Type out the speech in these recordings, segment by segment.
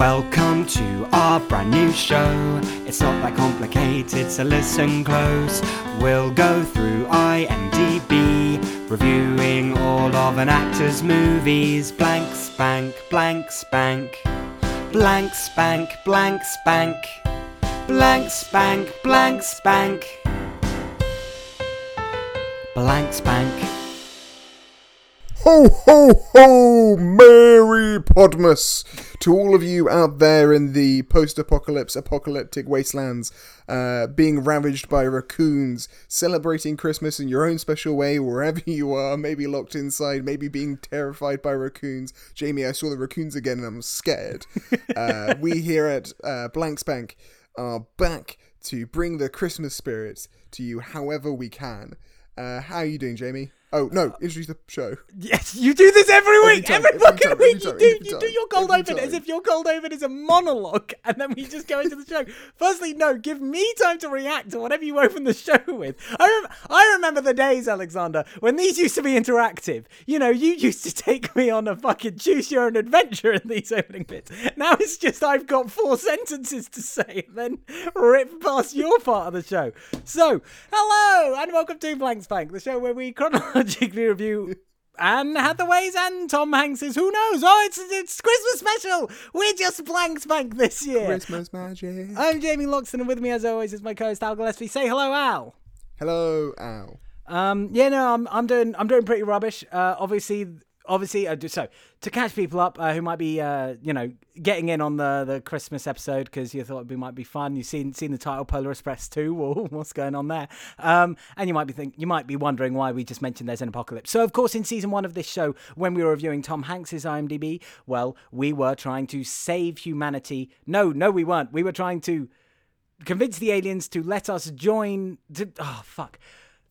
Welcome to our brand new show. It's not that complicated, so listen close. We'll go through IMDb, reviewing all of an actor's movies. Blank spank, blank spank, blank spank, blank spank, blank spank, blank spank, blank spank. Ho ho ho! Merry Podmas! To all of you out there in the post-apocalypse, apocalyptic wastelands, uh, being ravaged by raccoons, celebrating Christmas in your own special way, wherever you are, maybe locked inside, maybe being terrified by raccoons. Jamie, I saw the raccoons again and I'm scared. Uh, we here at uh, Blank Spank are back to bring the Christmas spirit to you however we can. Uh, how are you doing, Jamie? Oh no! Introduce the show. Yes, you do this every week. time, Every, every fucking time, week every you do. every You time, do your cold every open as if your cold open is a monologue, and then we just go into the show. Firstly, no, give me time to react to whatever you open the show with. I rem- I remember the days, Alexander, when these used to be interactive. You know, you used to take me on a fucking choose your own adventure in these opening bits. Now it's just I've got four sentences to say, and then rip past your part of the show. So, hello and welcome to Blank Spank, the show where we chronologically review Anne Hathaway's and Tom Hanks's. Who knows? Oh, it's it's Christmas special. We're just blank spank this year. Christmas magic. I'm Jamie Loxton, and with me, as always, is my co-host Al Gillespie. Say hello, Al. Hello, Al. Um, yeah, no, I'm I'm doing I'm doing pretty rubbish. Uh, obviously, obviously, uh, so to catch people up uh, who might be uh, you know getting in on the the Christmas episode because you thought it might be fun. You've seen seen the title Polar Express two. Well, what's going on there? Um, and you might be think you might be wondering why we just mentioned there's an apocalypse. So of course, in season one of this show, when we were reviewing Tom Hanks's IMDb, well, we were trying to save humanity. No, no, we weren't. We were trying to convince the aliens to let us join. To, oh fuck!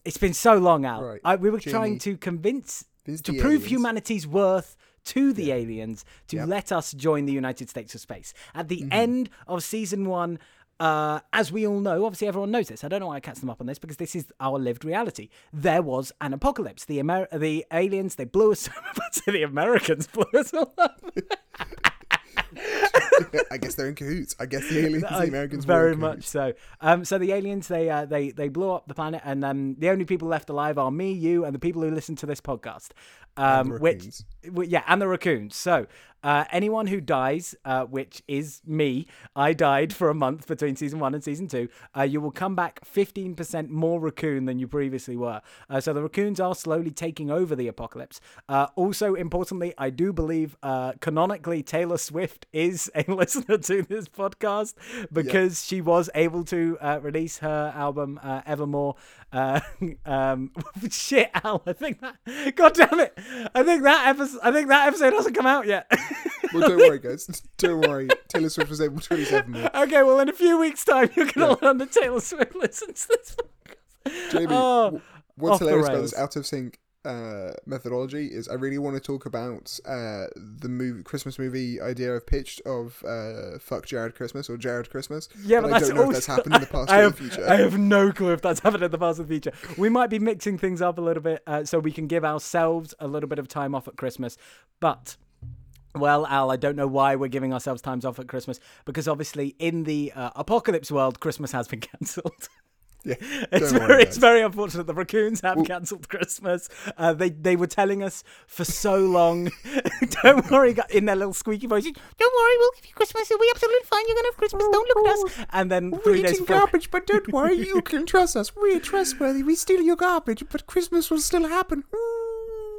It's been so long, Al. Right, I, we were Jamie, trying to convince To prove aliens. humanity's worth to the aliens to Yep. let us join the United States of Space. At the Mm-hmm. end of season one, uh, as we all know, obviously everyone knows this. I don't know why I catch them up on this because this is our lived reality. There was an apocalypse. The Amer- the aliens they blew us. The Americans blew us all up. I guess they're in cahoots. I guess the aliens, and the Americans, very in much so. Um, so the aliens they uh, they they blew up the planet, and um, the only people left alive are me, you, and the people who listen to this podcast. Um, the which, yeah, and the raccoons. So uh, anyone who dies, uh, which is me, I died for a month between season one and season two. Uh, you will come back fifteen percent more raccoon than you previously were. Uh, so the raccoons are slowly taking over the apocalypse. Uh, also, importantly, I do believe uh, canonically Taylor Swift is a listener to this podcast because she was able to uh, release her album uh, Evermore. Uh, um, shit, Al, I think that. God damn it! I think that episode. I think that episode hasn't come out yet. Well, don't worry, guys. Don't worry. Taylor Swift was able to release Evermore. okay, well, in a few weeks' time, you're gonna learn that Taylor Swift listens to this. podcast. Jamie, Oh, what's hilarious about this out of sync uh, methodology is I really want to talk about uh, the movie Christmas movie idea I've pitched of uh, "Fuck Jared Christmas" or "Jared Christmas." Yeah, but, I don't know also, if that's happened in the past I or have, the future. I have no clue if that's happened in the past or the future. We might be mixing things up a little bit uh, so we can give ourselves a little bit of time off at Christmas. But, well, Al, I don't know why we're giving ourselves times off at Christmas because obviously in the uh, apocalypse world, Christmas has been cancelled. Yeah, It's very, it's very unfortunate. The raccoons have cancelled Christmas. Uh, they they were telling us for so long. don't worry, in their little squeaky voices. Don't worry, we'll give you Christmas. It'll be absolutely fine. You're gonna have Christmas. Don't look at us. And then three days before, but don't worry. You can trust us. We're trustworthy. We steal your garbage, but Christmas will still happen.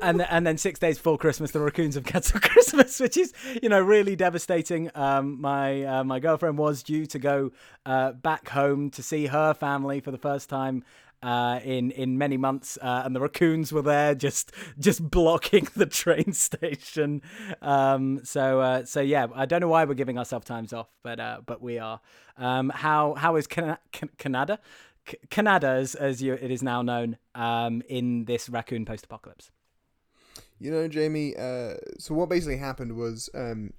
And and then six days before Christmas, the raccoons have cancelled Christmas, which is you know really devastating. Um, my uh, my girlfriend was due to go uh, back home to see her family for the first time. Uh, in in many months, uh, and the raccoons were there, just just blocking the train station. Um, so uh, so yeah, I don't know why we're giving ourselves times off, but uh, but we are. Um, how how is Cana- Can- Canada? Canada, as, as you, it is now known, um, in this raccoon post-apocalypse. You know, Jamie. Uh, so what basically happened was, um,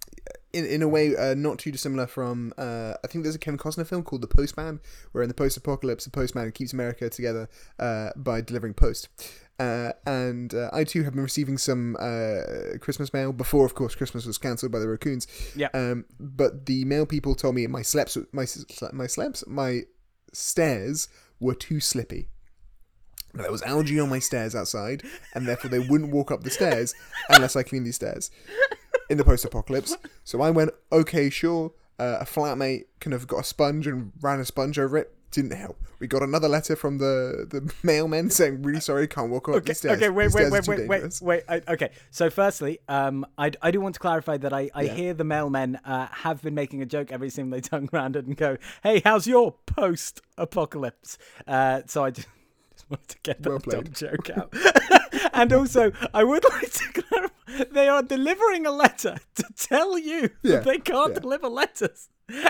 in in a way uh, not too dissimilar from uh, I think there's a Kevin Costner film called The Postman, where in the post-apocalypse, the postman keeps America together uh, by delivering post. Uh, and uh, I too have been receiving some uh, Christmas mail before, of course, Christmas was cancelled by the raccoons. Yeah. Um, but the mail people told me my sleps, my my sleps, my stairs were too slippy. There was algae on my stairs outside, and therefore they wouldn't walk up the stairs unless I cleaned these stairs in the post-apocalypse. So I went, okay, sure. Uh, a flatmate kind of got a sponge and ran a sponge over it. Didn't help. We got another letter from the the mailman saying, "Really sorry, can't walk up Okay, these stairs. okay, wait, These wait, wait, wait, wait, wait. Okay, so firstly, um, I, I do want to clarify that I, I Yeah. hear the mailmen uh, have been making a joke every time they turn around and go, "Hey, how's your post-apocalypse?" Uh, so I just wanted to get that Well dumb joke out. and also, I would like to clarify: they are delivering a letter to tell you Yeah, that they can't yeah. deliver letters.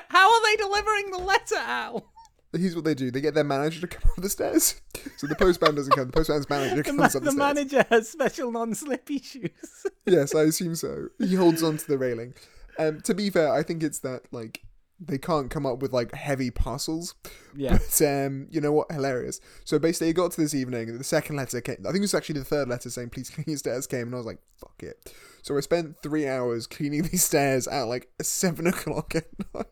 How are they delivering the letter, Al? Here's what they do: they get their manager to come up the stairs. So the postman doesn't come. The postman's manager The, comes ma- up the, the manager has special non-slippy shoes. yes, I assume so. He holds on to the railing. Um, to be fair, I think it's that like they can't come up with like heavy parcels. Yeah. But um, you know what? Hilarious. So basically, it got to this evening. The second letter came. I think it was actually the third letter saying "Please clean your stairs." Came, and I was like, "Fuck it." So I spent three hours cleaning these stairs at like seven o'clock at night.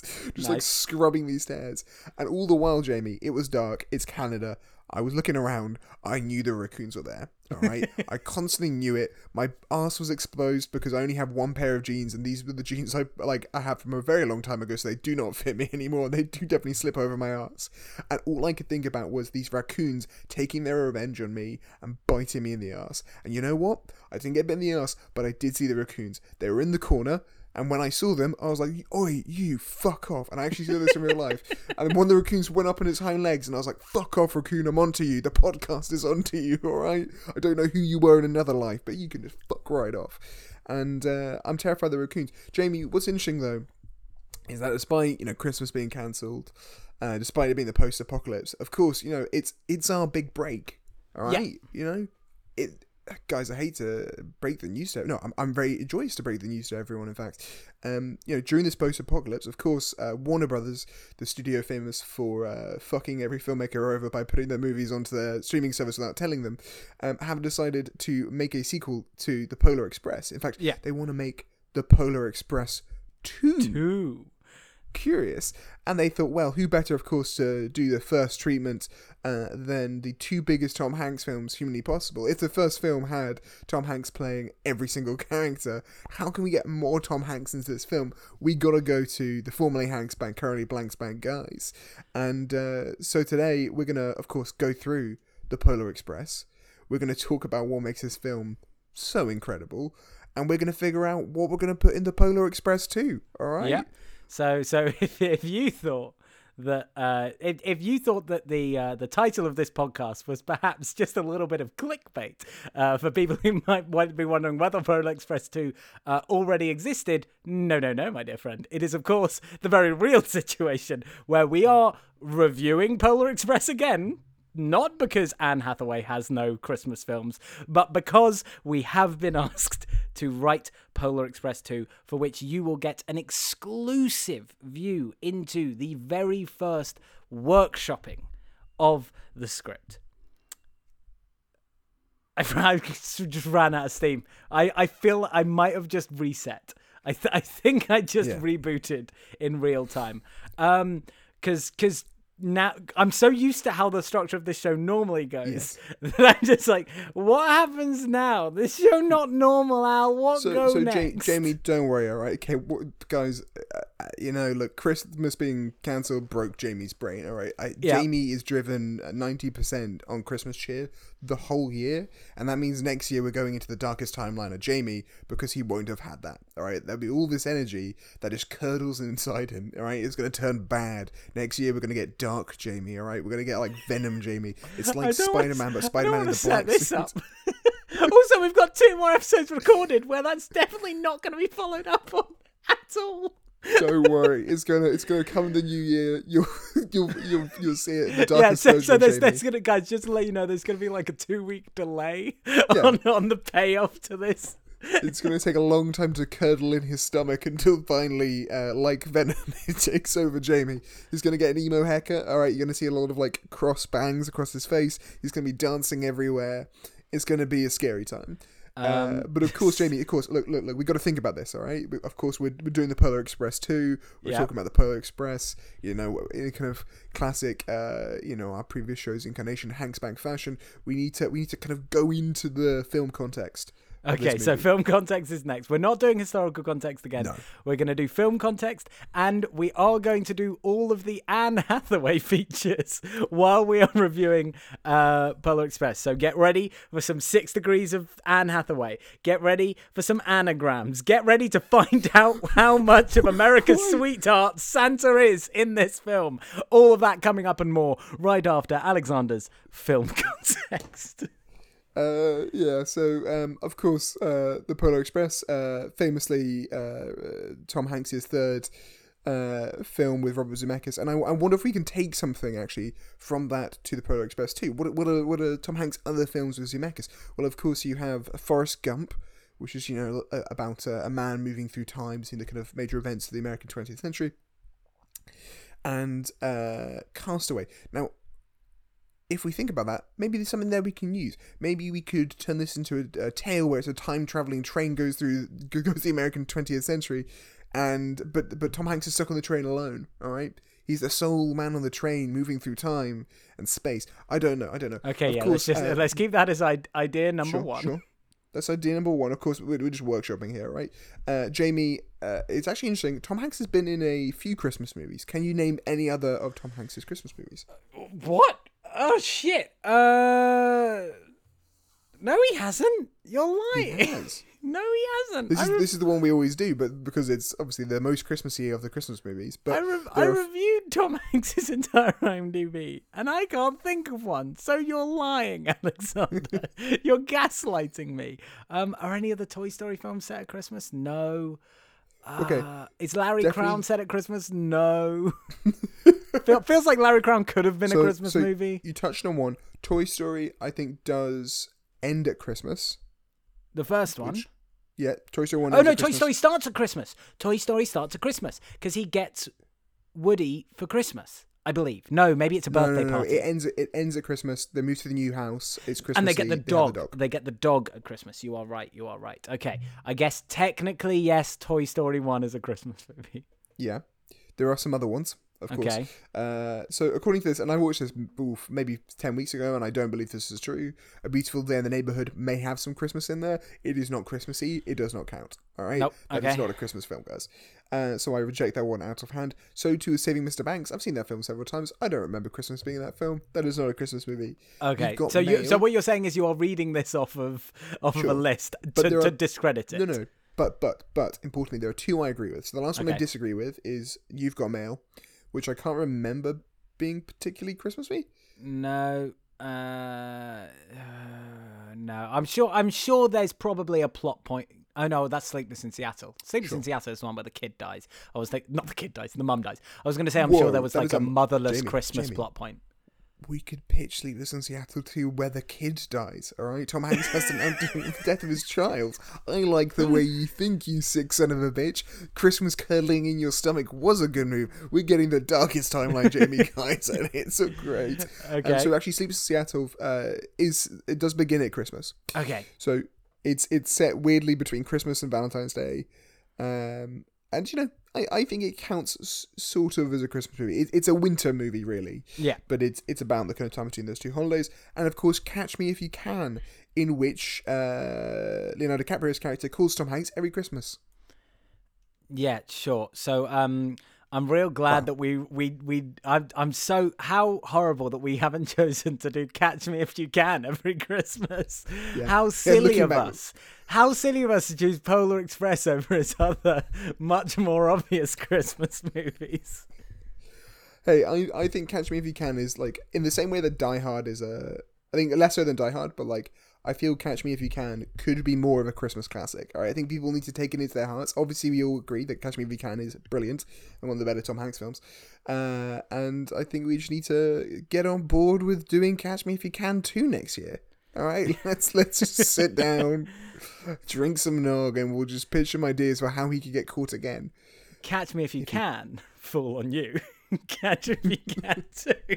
Just like scrubbing these stairs, and all the while, Jamie, it was dark. It's Canada. I was looking around. I knew the raccoons were there. All right, I constantly knew it. My ass was exposed because I only have one pair of jeans, and these were the jeans I like I have from a very long time ago, so they do not fit me anymore. They do definitely slip over my ass. And all I could think about was these raccoons taking their revenge on me and biting me in the ass. And you know what? I didn't get bit in the ass, but I did see the raccoons. They were in the corner. And when I saw them, I was like, "Oi, you fuck off!" And I actually saw this in real life. And one of the raccoons went up on its hind legs, and I was like, "Fuck off, raccoon! I'm onto you. The podcast is onto you. All right. I don't know who you were in another life, but you can just fuck right off." And uh, I'm terrified of the raccoons. Jamie, what's interesting though is that despite you know Christmas being cancelled, uh, despite it being the post-apocalypse, of course you know it's it's our big break. All right, Yeah. you know it. Guys, I hate to break the news to no, I'm, I'm very joyous to break the news to everyone. In fact, um, you know, during this post-apocalypse, of course, uh, Warner Brothers, the studio famous for uh, fucking every filmmaker over by putting their movies onto their streaming service without telling them, um, have decided to make a sequel to The Polar Express. In fact, Yeah. they want to make The Polar Express Two Two. Curious. And they thought, well, who better, of course, to do the first treatment uh, than the two biggest Tom Hanks films humanly possible? If the first film had Tom Hanks playing every single character, how can we get more Tom Hanks into this film? We gotta go to the formerly Hanks Bank, currently Blanks Bank guys. And uh, so today, we're gonna, of course, go through the Polar Express. We're gonna talk about what makes this film so incredible. And we're gonna figure out what we're gonna put in the Polar Express too. All right. Yeah. So so if if you thought that uh, if if you thought that the uh, the title of this podcast was perhaps just a little bit of clickbait uh, for people who might, might be wondering whether Polar Express Two uh, already existed, no, no, no, my dear friend. It is of course the very real situation where we are reviewing Polar Express again. Not because Anne Hathaway has no Christmas films, but because we have been asked to write Polar Express 2, for which you will get an exclusive view into the very first workshopping of the script. I, I just ran out of steam. I, I feel I might have just reset. I, th- I think I just Yeah. rebooted in real time. Um, cause, cause now I'm so used to how the structure of this show normally goes that I'm just like, what happens now? This show not normal, Al. What So, go so Ja- Jamie, don't worry, all right? Okay, what, guys, uh, uh, you know, look, Christmas being cancelled broke Jamie's brain, all right? I, Yeah. Jamie is driven uh, 90% on Christmas cheer the whole year, and that means next year we're going into the darkest timeline of Jamie because he won't have had that, all right? There'll be all this energy that just curdles inside him, all right? It's going to turn bad. Next year we're going to get dark Jamie, all right? We're going to get like Venom Jamie. It's like Spider Man, but Spider Man in the black this suit. up. also, we've got two more episodes recorded where that's definitely not going to be followed up on at all. Don't worry, it's gonna it's gonna come in the new year. You'll you'll you'll, you'll see it in the Yeah, so, so there's, there's gonna guys just to let you know there's gonna be like a two week delay on on the payoff to this. it's going to take a long time to curdle in his stomach until finally, uh, like Venom, it takes over Jamie. He's going to get an emo haircut. All right, you're going to see a lot of like cross bangs across his face. He's going to be dancing everywhere. It's going to be a scary time. Uh, Um, but of course, Jamie. Of course, look, look, look. We got to think about this, all right? Of course, we're, we're doing the Polar Express too. We're Yeah. talking about the Polar Express. You know, in a kind of classic, uh, you know, our previous show's incarnation, Hanks Bank fashion. We need to, we need to kind of go into the film context. Okay, so film context is next. We're not doing historical context again. No. We're going to do film context, and we are going to do all of the Anne Hathaway features while we are reviewing uh, Polar Express. So get ready for some six degrees of Anne Hathaway. Get ready for some anagrams. Get ready to find out how much of America's sweetheart Santa is in this film. All of that coming up and more right after Alexander's film context. Uh, yeah, so um, of course, uh, the Polar Express, uh, famously uh, uh, Tom Hanks's third uh, film with Robert Zemeckis, and I, I wonder if we can take something actually from that to the Polar Express too. What what are what are Tom Hanks' other films with Zemeckis? Well, of course, you have Forrest Gump, which is you know about a, a man moving through time, seeing the kind of major events of the American 20th century, and Castaway. Now, if we think about that, maybe there's something there we can use. Maybe we could turn this into a, a tale where it's a time traveling train goes through goes the American 20th century, and but but Tom Hanks is stuck on the train alone. All right, he's the sole man on the train moving through time and space. I don't know. I don't know. Okay, Of yeah, course, let's just uh, let's keep that as I- idea number sure, one. Sure. That's idea number one. Of course, we're, we're just workshopping here, right? Uh, Jamie, uh, it's actually interesting. Tom Hanks has been in a few Christmas movies. Can you name any other of Tom Hanks's Christmas movies? What? Oh shit. Uh No he hasn't. You're lying. has. no he hasn't. This I, is re- this is the one we always do, but because it's obviously the most Christmassy of the Christmas movies. But I, re- I are- reviewed Tom Hanks's entire IMDb and I can't think of one. So you're lying, Alexander. you're gaslighting me. Um are any of the Toy Story films set at Christmas? No. Okay. Uh, is Larry Definitely- Crown set at Christmas? No. Feel, feels like Larry Crowne could have been so- a Christmas so movie. You touched on one. Toy Story, I think, does end at Christmas. The first one. Which- Yeah, Toy Story one. Oh no, Toy Christmas. Story starts at Christmas. Toy Story starts at Christmas because he gets Woody for Christmas, I believe. No, maybe it's a No, no, birthday no, no, party. It ends. At, it ends at Christmas. They move to the new house. It's Christmas. and they get the dog. They the They get the dog at Christmas. You are right. You are right. Okay. I guess technically, yes, Toy Story 1 is a Christmas movie. Yeah, there are some other ones, of course. Uh, so according to this, and I watched this oof, maybe ten weeks ago, and I don't believe this is true. A Beautiful Day in the Neighborhood may have some Christmas in there. It is not Christmassy. It does not count. All right. Nope, That is okay. not a Christmas film, guys. Uh, so I reject that one out of hand. So too is Saving Mr. Banks. I've seen that film several times. I don't remember Christmas being in that film. That is not a Christmas movie. Okay. So you so what you're saying is you are reading this off of off of a list to, to are- discredit it. No, no. But but but importantly, there are two I agree with. So the last one I disagree with is You've Got Mail, which I can't remember being particularly Christmassy. No. Uh, uh, no. I'm sure I'm sure there's probably a plot point. Oh no, that's Sleepless in Seattle. Sleepless in Seattle is the one where the kid dies. I was like, not the kid dies, the mum dies. I was going to say I'm sure there was like a a- motherless Jamie, Christmas Jamie. plot point. We could pitch Sleepless in Seattle to where the kid dies, alright? Tom Hanks has to deal with the death of his child. I like the way you think, you sick son of a bitch. Christmas curdling in your stomach was a good move. We're getting the darkest timeline, Jamie, guys, and it's so great. Okay. And so actually, Sleepless in Seattle uh, is it does begin at Christmas. Okay. So it's it's set weirdly between Christmas and Valentine's Day. Um, and you know, I, I think it counts s- sort of as a Christmas movie. It, it's a winter movie, really Yeah. but it's it's about the kind of time between those two holidays, and of course, Catch Me If You Can, in which uh, Leonardo DiCaprio's character calls Tom Hanks every Christmas. Yeah, sure. So, um, I'm real glad oh. that we we we. I'm I'm so how horrible that we haven't chosen to do "Catch Me If You Can" every Christmas. How silly looking of back- us! How silly of us to choose Polar Express over his other much more obvious Christmas movies. Hey, I I think Catch Me If You Can is like in the same way that Die Hard is a I think lesser than Die Hard, but like I feel Catch Me If You Can could be more of a Christmas classic. All right, I think people need to take it into their hearts. Obviously, we all agree that Catch Me If You Can is brilliant and one of the better Tom Hanks films. Uh, and I think we just need to get on board with doing Catch Me If You Can too next year. All right, let's let's just sit down, drink some nog, and we'll just pitch some ideas for how he could get caught again. Catch me if you can. Fool on you. Catch me if you can too.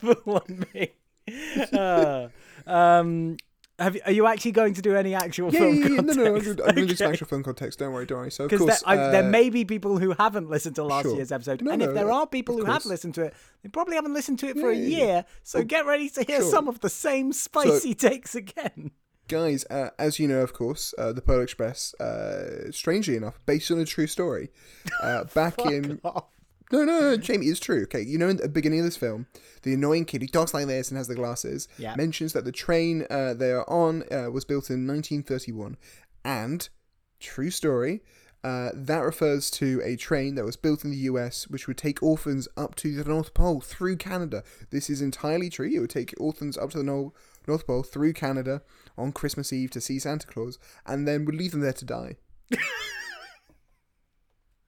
Fool on me. Uh, um, have you, are you actually going to do any actual Yeah, film yeah, yeah. No, no, I'm going to do some actual film context. Don't worry, don't worry. So of course, there, I- there uh, may be people who haven't listened to last sure. year's episode, No, and if there uh, are people who have listened to it, they probably haven't listened to it for a year. So get ready to hear sure. some of the same spicy takes again. guys, uh, as you know, of course, uh, the Polar Express, uh, strangely enough, based on a true story, uh, back in no, no, no, Jamie, it's true. Okay, you know, in the beginning of this film, the annoying kid who talks like this and has the glasses Yeah. mentions that the train uh, they are on uh, was built in 1931, and true story. Uh, that refers to a train that was built in the US, which would take orphans up to the North Pole through Canada. This is entirely true. It would take orphans up to the Nor- North Pole through Canada on Christmas Eve to see Santa Claus, and then would leave them there to die.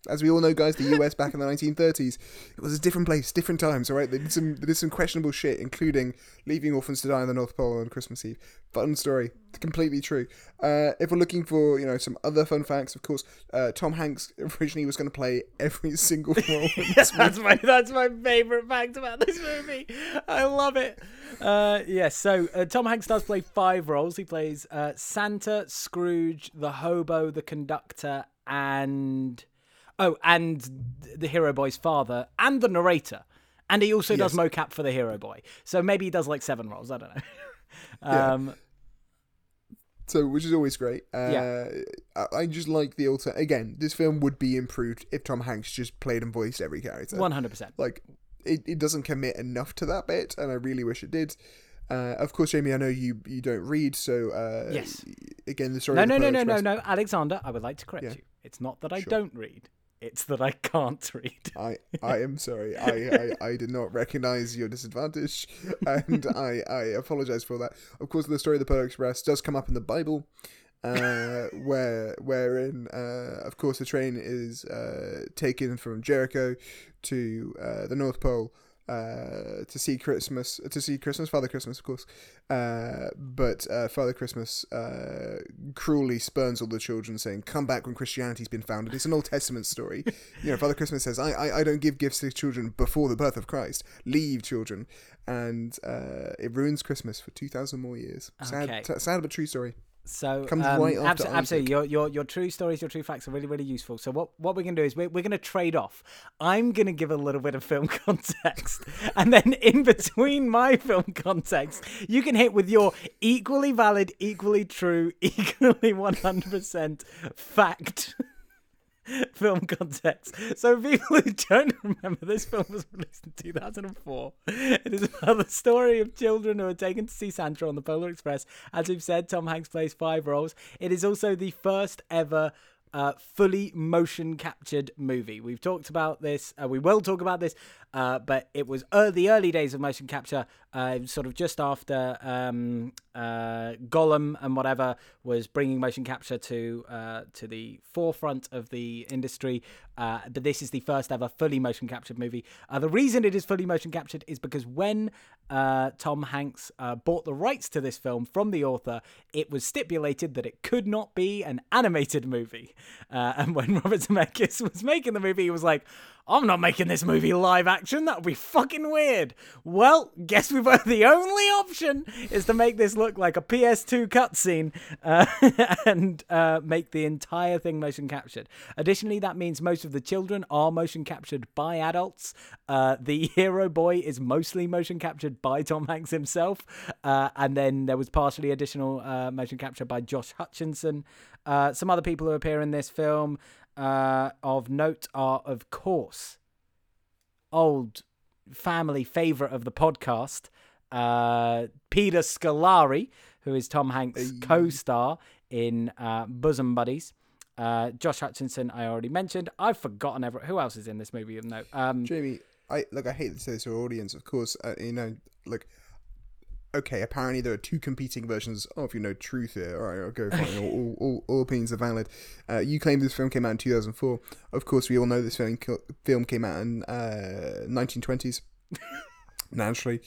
As we all know, guys, the US back in the 1930s, it was a different place, different times. All right, they did some they did some questionable shit, including leaving orphans to die in the North Pole on Christmas Eve. Fun story, completely true. Uh, if we're looking for you know some other fun facts, of course, uh, Tom Hanks originally was going to play every single role. this that's my that's my favorite fact about this movie. I love it. Uh, yes, so uh, Tom Hanks does play five roles. He plays uh, Santa, Scrooge, the hobo, the conductor, and oh, and the hero boy's father, and the narrator. And he also does mocap for the hero boy. So maybe he does like seven roles. I don't know. Yeah. um, so which is always great. Uh, Yeah. I, I just like the alter. Again, this film would be improved if Tom Hanks just played and voiced every character. One hundred percent. like it, it doesn't commit enough to that bit and i really wish it did uh, of course jamie i know you you don't read so uh, Yes. again the story No, no, no, no, no, no, Alexander. I would like to correct Yeah. you. It's not that I Sure. don't read. It's that I can't read. I, I am sorry. I, I, I did not recognize your disadvantage, and I, I apologize for that. Of course, the story of the Polar Express does come up in the Bible, uh, where wherein, uh, of course, the train is uh, taken from Jericho to uh, the North Pole uh, to see Christmas, to see Christmas, Father Christmas, of course. Uh, but uh, Father Christmas uh, cruelly spurns all the children, saying, "Come back when Christianity's been founded." It's an Old Testament story. you know, Father Christmas says, I, I, "I don't give gifts to children before the birth of Christ. Leave children," and uh, it ruins Christmas for two thousand more years. Sad, Okay. t- sad but true story. So Comes um, right after abso- absolutely, your your your true stories, your true facts are really really useful. So what what we're gonna do is we're we're gonna trade off. I'm gonna give a little bit of film context, and then in between my film context, you can hit with your equally valid, equally true, equally 100% fact. Film context. So, people who don't remember, this film was released in 2004. It is about the story of children who are taken to see Santa on the Polar Express. As we've said, Tom Hanks plays five roles. It is also the first ever uh, fully motion captured movie. We've talked about this. Uh, we will talk about this, uh, but it was ear the early days of motion capture, uh, sort of just after um, uh, Gollum and whatever was bringing motion capture to uh, to the forefront of the industry. Uh, but this is the first ever fully motion captured movie. Uh, the reason it is fully motion captured is because when uh, Tom Hanks bought the rights to this film from the author, it was stipulated that it could not be an animated movie. And when Robert Zemeckis was making the movie, he was like, I'm not making this movie live action. That would be fucking weird. Well, guess we've the only option is to make this look like a PS2 cutscene uh, and uh, make the entire thing motion captured. Additionally, that means most of the children are motion captured by adults. Uh, the hero boy is mostly motion captured by Tom Hanks himself, uh, and then there was partially additional uh, motion capture by Josh Hutcherson. Uh, some other people who appear in this film uh, of note are, of course, old family favorite of the podcast, uh, Peter Scolari, who is Tom Hanks' co-star in uh, Bosom Buddies. Uh, Josh Hutcherson, I already mentioned. I've forgotten ever who else is in this movie of note. Um, Jamie, I look. I hate to say this to our audience, of course. Uh, you know, like, okay, apparently there are two competing versions of you know truth here. All right, go fine. all, all, all opinions are valid. Uh, you claim this film came out in 2004. Of course, we all know this film film came out in uh, 1920s. Naturally,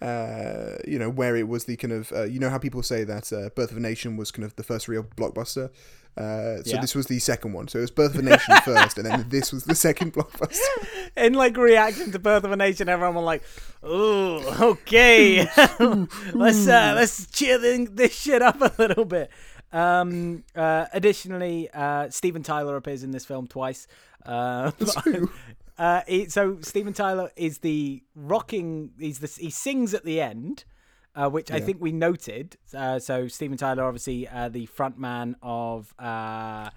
uh, you know, where it was the kind of, uh, you know, how people say that uh, Birth of a Nation was kind of the first real blockbuster. Uh, so Yeah. this was the second one. So it was Birth of a Nation first, and then this was the second blockbuster. In like reaction to Birth of a Nation, everyone was like, "Oh, okay, let's uh, let's cheer this shit up a little bit." Um, uh, additionally, uh, Steven Tyler appears in this film twice. Uh, uh, he, so Steven Tyler is the rocking. He's the he sings at the end. Uh, which I think we noted. Uh, so Steven Tyler, obviously uh, the frontman of uh,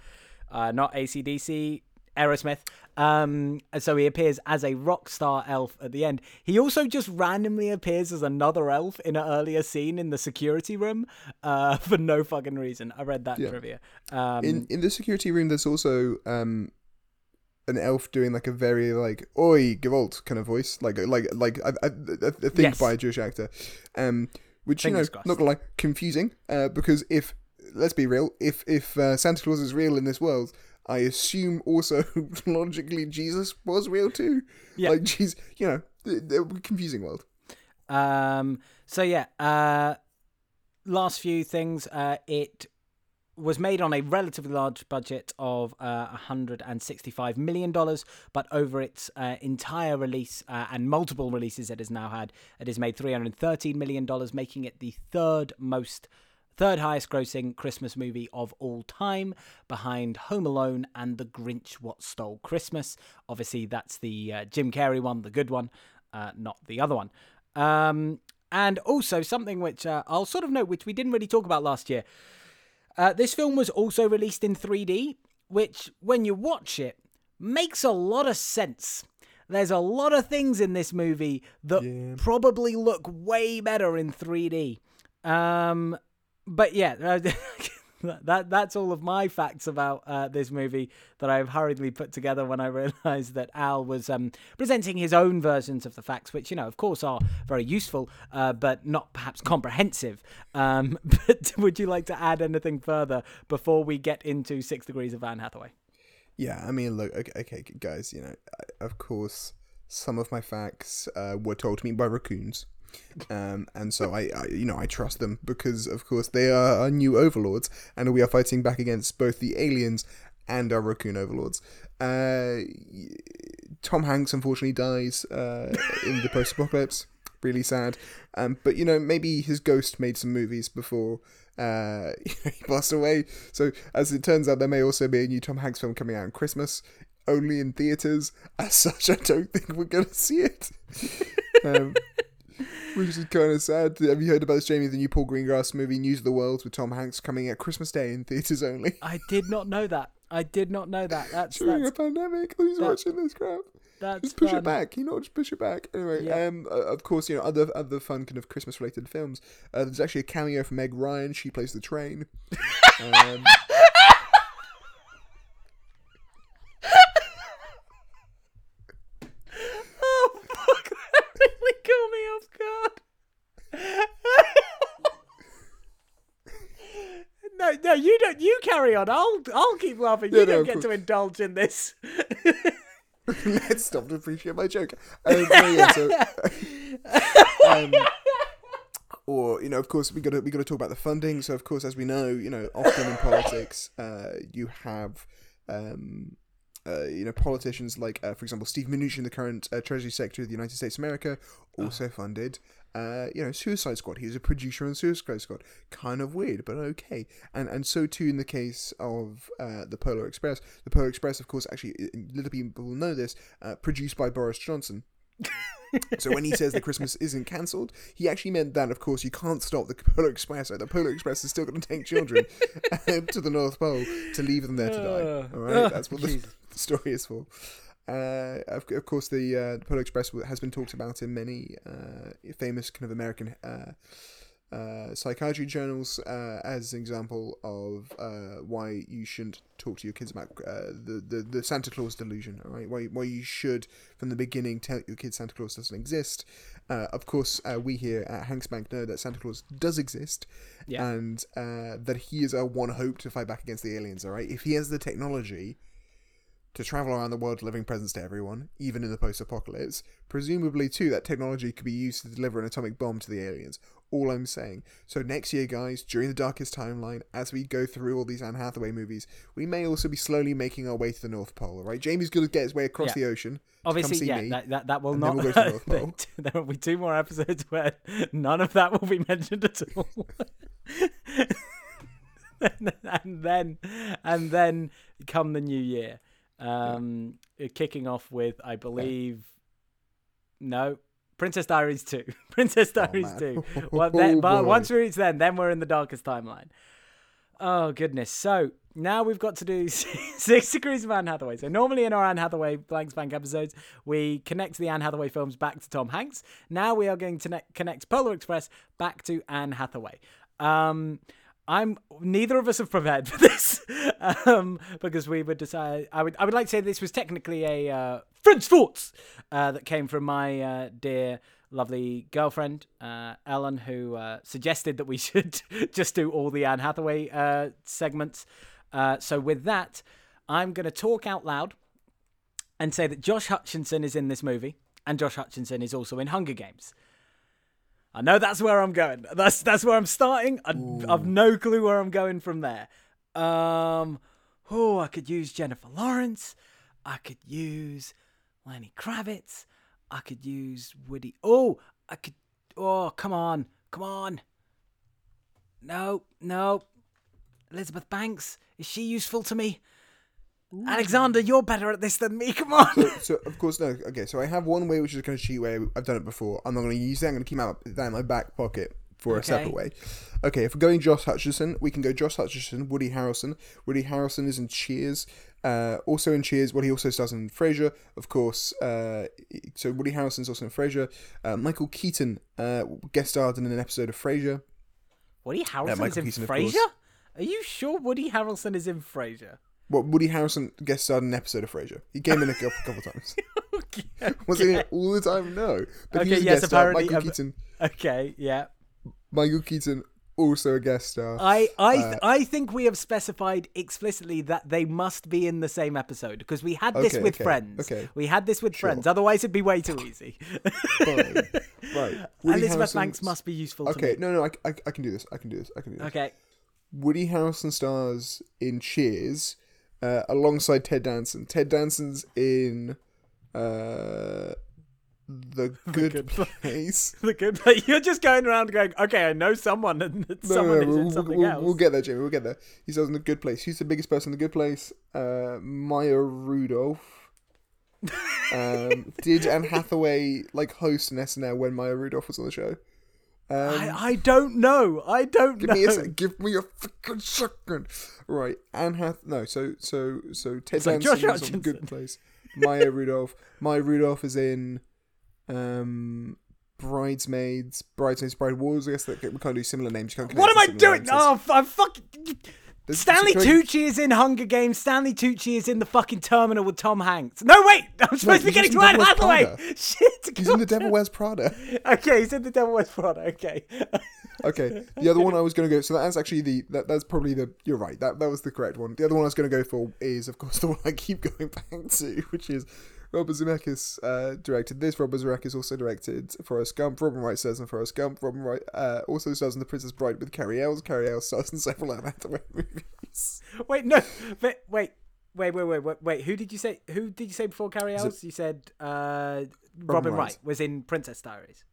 uh, not ACDC, Aerosmith. Um, so he appears as a rock star elf at the end. He also just randomly appears as another elf in an earlier scene in the security room uh, for no fucking reason. I read that trivia. Um, in in the security room, there's also um, an elf doing like a very like "Oi, Gewalt" kind of voice, like like like I, I, I think Yes. by a Jewish actor, um, which you know, Fingers crossed. not gonna lie, confusing, uh, because if let's be real, if if uh, Santa Claus is real in this world. I assume also logically Jesus was real too. Yeah. Like Jesus, you know, th- th- confusing world. Um, so yeah, uh, last few things. Uh, it was made on a relatively large budget of uh, 165 million dollars, but over its uh, entire release uh, and multiple releases it has now had, it has made 313 million dollars, making it the third most. Third highest grossing Christmas movie of all time, behind Home Alone and The Grinch What Stole Christmas. Obviously, that's the uh, Jim Carrey one, the good one, uh, not the other one. Um, and also something which uh, I'll sort of note, which we didn't really talk about last year. Uh, this film was also released in 3D, which, when you watch it, makes a lot of sense. There's a lot of things in this movie that probably look way better in 3D. Um, but yeah, that that's all of my facts about uh, this movie that I've hurriedly put together when I realised that Al was um, presenting his own versions of the facts, which you know, of course, are very useful, uh, but not perhaps comprehensive. Um, but would you like to add anything further before we get into Six Degrees of Anne Hathaway? Yeah, I mean, look, okay, okay guys, you know, of course, some of my facts uh, were told to me by raccoons. Um, and so I, I, you know, I trust them because, of course, they are our new overlords, and we are fighting back against both the aliens and our raccoon overlords. Uh, Tom Hanks unfortunately dies uh, in the post-apocalypse. Really sad. Um, but you know, maybe his ghost made some movies before uh, he passed away. So as it turns out, there may also be a new Tom Hanks film coming out on Christmas, only in theaters. As such, I don't think we're gonna see it. um, which is kind of sad. Have you heard about this, Jamie? The new Paul Greengrass movie, News of the World, with Tom Hanks coming at Christmas Day in theaters only. I did not know that. I did not know that. That's During a pandemic, who's that- watching this crap? that's Just push fun. it back, you know, just push it back. Anyway, Yeah. um, uh, of course, you know, other other fun kind of Christmas related films. Uh, there's actually a cameo from Meg Ryan. She plays the train. um, Oh fuck! That really caught me off guard. No, no, you don't. You carry on. I'll, I'll keep laughing. You no, don't of get to indulge in this. let's stop to appreciate my joke. Um, so, yeah, so, um, or you know, of course, we got to we got to talk about the funding. So, of course, as we know, you know, often in politics, uh, you have. Um, uh, you know, politicians like, uh, for example, Steve Mnuchin, the current uh, Treasury Secretary of the United States of America, also funded, uh, you know, Suicide Squad. He was a producer on Suicide Squad. Kind of weird, but okay. And and so too in the case of uh, the Polar Express. The Polar Express, of course, actually, uh, little people will know this, uh, produced by Boris Johnson. so when he says that Christmas isn't cancelled, he actually meant that, of course, you can't stop the Polar Express. The Polar Express is still going to take children to the North Pole to leave them there to die. All right, that's what the, the story is for. Uh, of, of course, the, uh, the Polar Express has been talked about in many uh, famous kind of American uh, uh, psychiatry journals uh, as an example of uh, why you shouldn't talk to your kids about uh, the, the, the Santa Claus delusion, all right? Why, why you should, from the beginning, tell your kids Santa Claus doesn't exist. Uh, of course, uh, we here at Hanks Bank know that Santa Claus does exist Yeah. and uh, that he is our one hope to fight back against the aliens, all right? If he has the technology, to travel around the world delivering presents to everyone, even in the post apocalypse. Presumably, too, that technology could be used to deliver an atomic bomb to the aliens. All I'm saying. So, next year, guys, during the darkest timeline, as we go through all these Anne Hathaway movies, we may also be slowly making our way to the North Pole, right? Jamie's going to get his way across Yeah. the ocean. Obviously, yeah, me. that, that, that will not. we'll go to the North Pole. there will be two more episodes where none of that will be mentioned at all. and then, and then come the new year, um, kicking off with, I believe, no. Princess Diaries 2. Princess Diaries man. 2. Well, then, Oh, but boy. once we reach then, then we're in the darkest timeline. Oh goodness! So now we've got to do six degrees of Anne Hathaway. So normally in our Anne Hathaway Blanks Bank episodes, we connect the Anne Hathaway films back to Tom Hanks. Now we are going to ne- connect Polar Express back to Anne Hathaway. Um, I'm neither of us have prepared for this um, because we would decide. I would I would like to say this was technically a uh, French thoughts uh, that came from my uh, dear lovely girlfriend uh, Ellen, who uh, suggested that we should just do all the Anne Hathaway uh, segments. So with that, I'm going to talk out loud and say that Josh Hutcherson is in this movie, and Josh Hutcherson is also in Hunger Games. I know that's where I'm going. That's that's where I'm starting. I, I've no clue where I'm going from there. Um, oh, I could use Jennifer Lawrence. I could use Lenny Kravitz. I could use Woody. Oh, I could. Oh, come on, come on. No, no. Elizabeth Banks is she useful to me? Alexander, you're better at this than me. Come on. So of course no. Okay, so I have one way which is kind of cheat way. I've done it before. I'm not going to use that. I'm going to keep that that in my back pocket for a separate way. Okay, if we're going Josh Hutcherson, we can go Josh Hutcherson, Woody Harrelson. Woody Harrelson is in Cheers. Uh, also in Cheers, what he also stars in Frasier, of course. Uh, so Woody Harrelson's also in Frasier. Uh, Michael Keaton uh, guest starred in an episode of Frasier. Woody Harrelson is in Keaton, Frasier? Are you sure Woody Harrelson is in Frasier? Well, Woody Harrelson guest starred in an episode of Frasier. He came in a couple, couple times. okay. Was he in it all the time? No. But he Okay, was a yes, guest star. Michael um, Keaton. Okay, yeah. Michael Keaton also a guest star. I I Uh, I think we have specified explicitly that they must be in the same episode because we had this Okay, with okay, Friends. okay. We had this with Friends. Otherwise, it'd be way too easy. Fine. right. Woody Elizabeth Harrelson's- Banks must be useful to Okay, no, no, I, I, I can do this. I can do this. I can do this. Okay. Woody Harrelson stars in Cheers uh, alongside Ted Danson. Ted Danson's in uh, The Good, Good Place. The good. place. you're just going around going, okay, I know someone, and No, someone no, is no, in we'll, something we'll, else. we'll get there, Jamie. We'll get there. He's in The Good Place. Who's the biggest person in The Good Place? Uh, Maya Rudolph. um, did Anne Hathaway like host an SNL when Maya Rudolph was on the show? Um, I, I don't know. I don't Give know. me a. Give me a fucking second. Right, Anne Hath. No, so so so Ted Danson Josh is on Good Place. Maya Rudolph. Maya Rudolph is in um Bridesmaids. Bridesmaids. Bride Wars. I guess that we can't do similar names. You can't What am I connect to similar doing? Oh, I'm fucking. There's- Stanley Tucci is in Hunger Games. Stanley Tucci is in the fucking terminal with Tom Hanks. No, wait. I'm supposed to be getting to Anne Hathaway. Shit. He's in The Devil Wears Prada. Okay, he's in the Devil Wears Prada. Okay. Okay, the other one I was going to go. So that's actually the that, that's probably the. You're right. That that was the correct one. The other one I was going to go for is, of course, the one I keep going back to, which is Robert Zemeckis uh, directed this. Robert Zemeckis also directed Forrest Gump. Robin Wright stars in Forrest Gump. Robin Wright uh, also stars in The Princess Bride with Cary Elwes. Cary Elwes stars in several Anne Hathaway movies. Wait, no. But wait. Wait, wait, wait, wait, wait. Who did you say? Who did you say before Cary Elwes? You said uh, Robin, Wright. Wright was in Princess Diaries.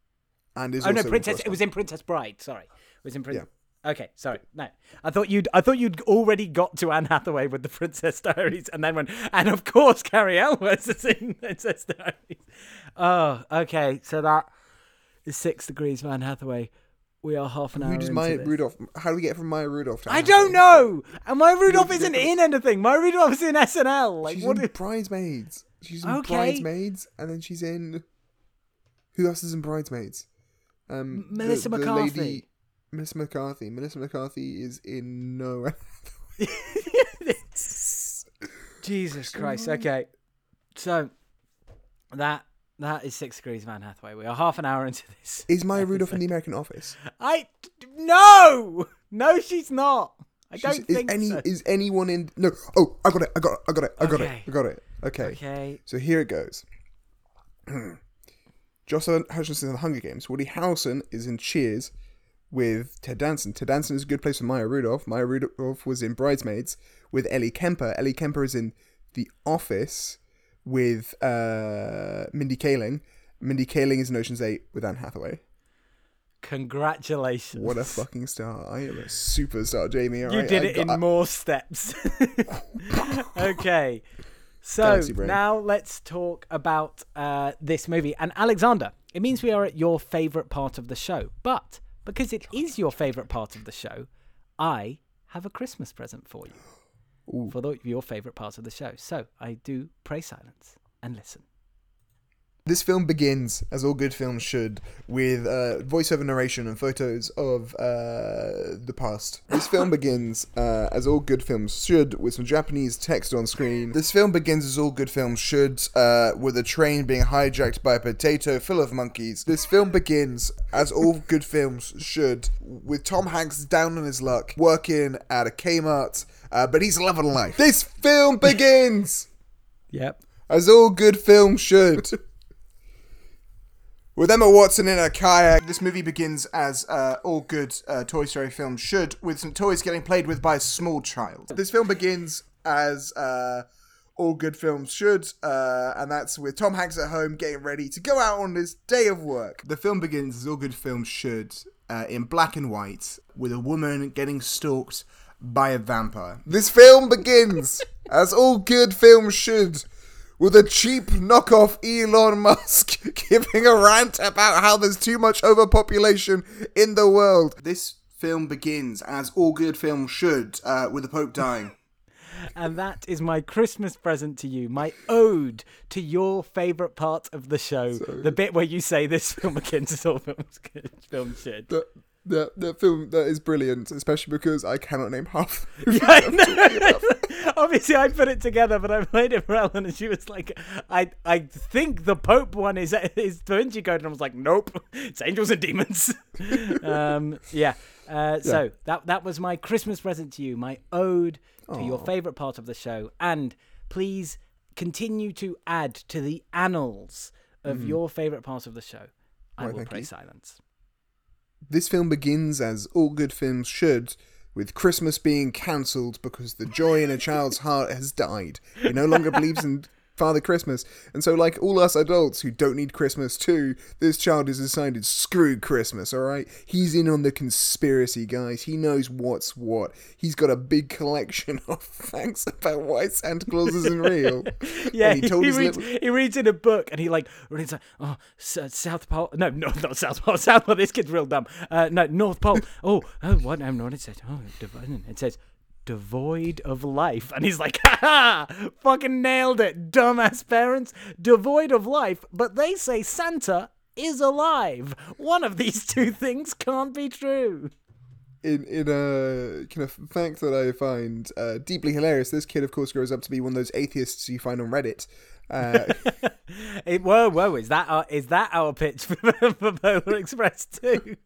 And is Oh no, Princess. It was in Princess Bride. Sorry, it was in Princess. Okay, sorry. No, I thought you'd. I thought you'd already got to Anne Hathaway with the Princess Diaries, and then went. And of course, Cary Elwes is in Princess Diaries. Oh, okay. So that is six degrees of Anne Hathaway. We are half an hour. Who does Maya this. Rudolph? How do we get from Maya Rudolph? To I don't know. And Maya Rudolph isn't in anything. Maya Rudolph is in SNL. Like She's what? in is- Bridesmaids. She's in Okay. Bridesmaids, and then she's in. Who else is in Bridesmaids? Um, the- Melissa the McCarthy. lady- Melissa McCarthy. Melissa McCarthy is in no. Jesus Christ. Okay. So that that is six degrees of Anne Hathaway. We are half an hour into this. is Maya Rudolph in the American Office? I no, no, she's not. I She's- don't is think any so. is anyone in? No. Oh, I got it. I got it. I got it. I got Okay. it. I got it. Okay. Okay. So here it goes. Jocelyn Hutcherson in the Hunger Games. Woody Harrelson is in Cheers with Ted Danson. Ted Danson is a good place for Maya Rudolph. Maya Rudolph was in Bridesmaids with Ellie Kemper. Ellie Kemper is in The Office with uh, Mindy Kaling. Mindy Kaling is in Ocean's Eight with Anne Hathaway. Congratulations. What a fucking star! I am a superstar, Jamie. You alright? did I it in more steps. okay. So now let's talk about uh, this movie. And Alexander, it means we are at your favorite part of the show. But because it is your favorite part of the show, I have a Christmas present for you. For the, your favorite part of the show. So I do pray silence and listen. This film begins, as all good films should, with uh, voiceover narration and photos of uh, the past. This film begins, uh, as all good films should, with some Japanese text on screen. This film begins, as all good films should, uh, with a train being hijacked by a potato full of monkeys. This film begins, as all good films should, with Tom Hanks down on his luck, working at a Kmart, uh, but he's loving life. This film begins! Yep. as all good films should. With Emma Watson in a kayak, this movie begins as uh, all good uh, Toy Story films should, with some toys getting played with by a small child. This film begins as uh, all good films should, uh, and that's with Tom Hanks at home getting ready to go out on his day of work. The film begins as all good films should, uh, in black and white, with a woman getting stalked by a vampire. This film begins as all good films should with a cheap knockoff Elon Musk giving a rant about how there's too much overpopulation in the world. This film begins, as all good films should, uh, with the Pope dying. And that is my Christmas present to you, my ode to your favourite part of the show, the bit where you say this film begins as all films, film should. That, that, that film that is brilliant, especially because I cannot name half. Yeah, I. Obviously, I put it together, but I played it for Ellen, and she was like, "I, I think the Pope one is is Da Vinci Code," and I was like, "Nope, it's Angels and Demons." um, yeah. Uh, So that that was my Christmas present to you, my ode to your favorite part of the show, and please continue to add to the annals of your favorite part of the show. I Why, will pray you. silence. This film begins as all good films should, with Christmas being cancelled because the joy in a child's heart has died. He no longer believes in Father Christmas. And so, like all us adults who don't need Christmas too, this child has decided, screw Christmas, alright? He's in on the conspiracy, guys. He knows what's what. He's got a big collection of facts about why Santa Claus isn't real. Yeah, And he, told he his reads, little- he reads in a book and he like reads like, oh, South Pole. No, no, not South Pole. South Pole. This kid's real dumb. Uh, no, North Pole. Oh, oh, what? I'm not. it says? Oh, div- it says devoid of life, and he's like, ha ha, fucking nailed it, dumbass parents, devoid of life. But they say Santa is alive. One of these two things can't be true. in in a kind of fact that I find uh, deeply hilarious, this kid, of course, grows up to be one of those atheists you find on Reddit. Uh, It, whoa, whoa! Is that our, is that our pitch for, for Polar Express too?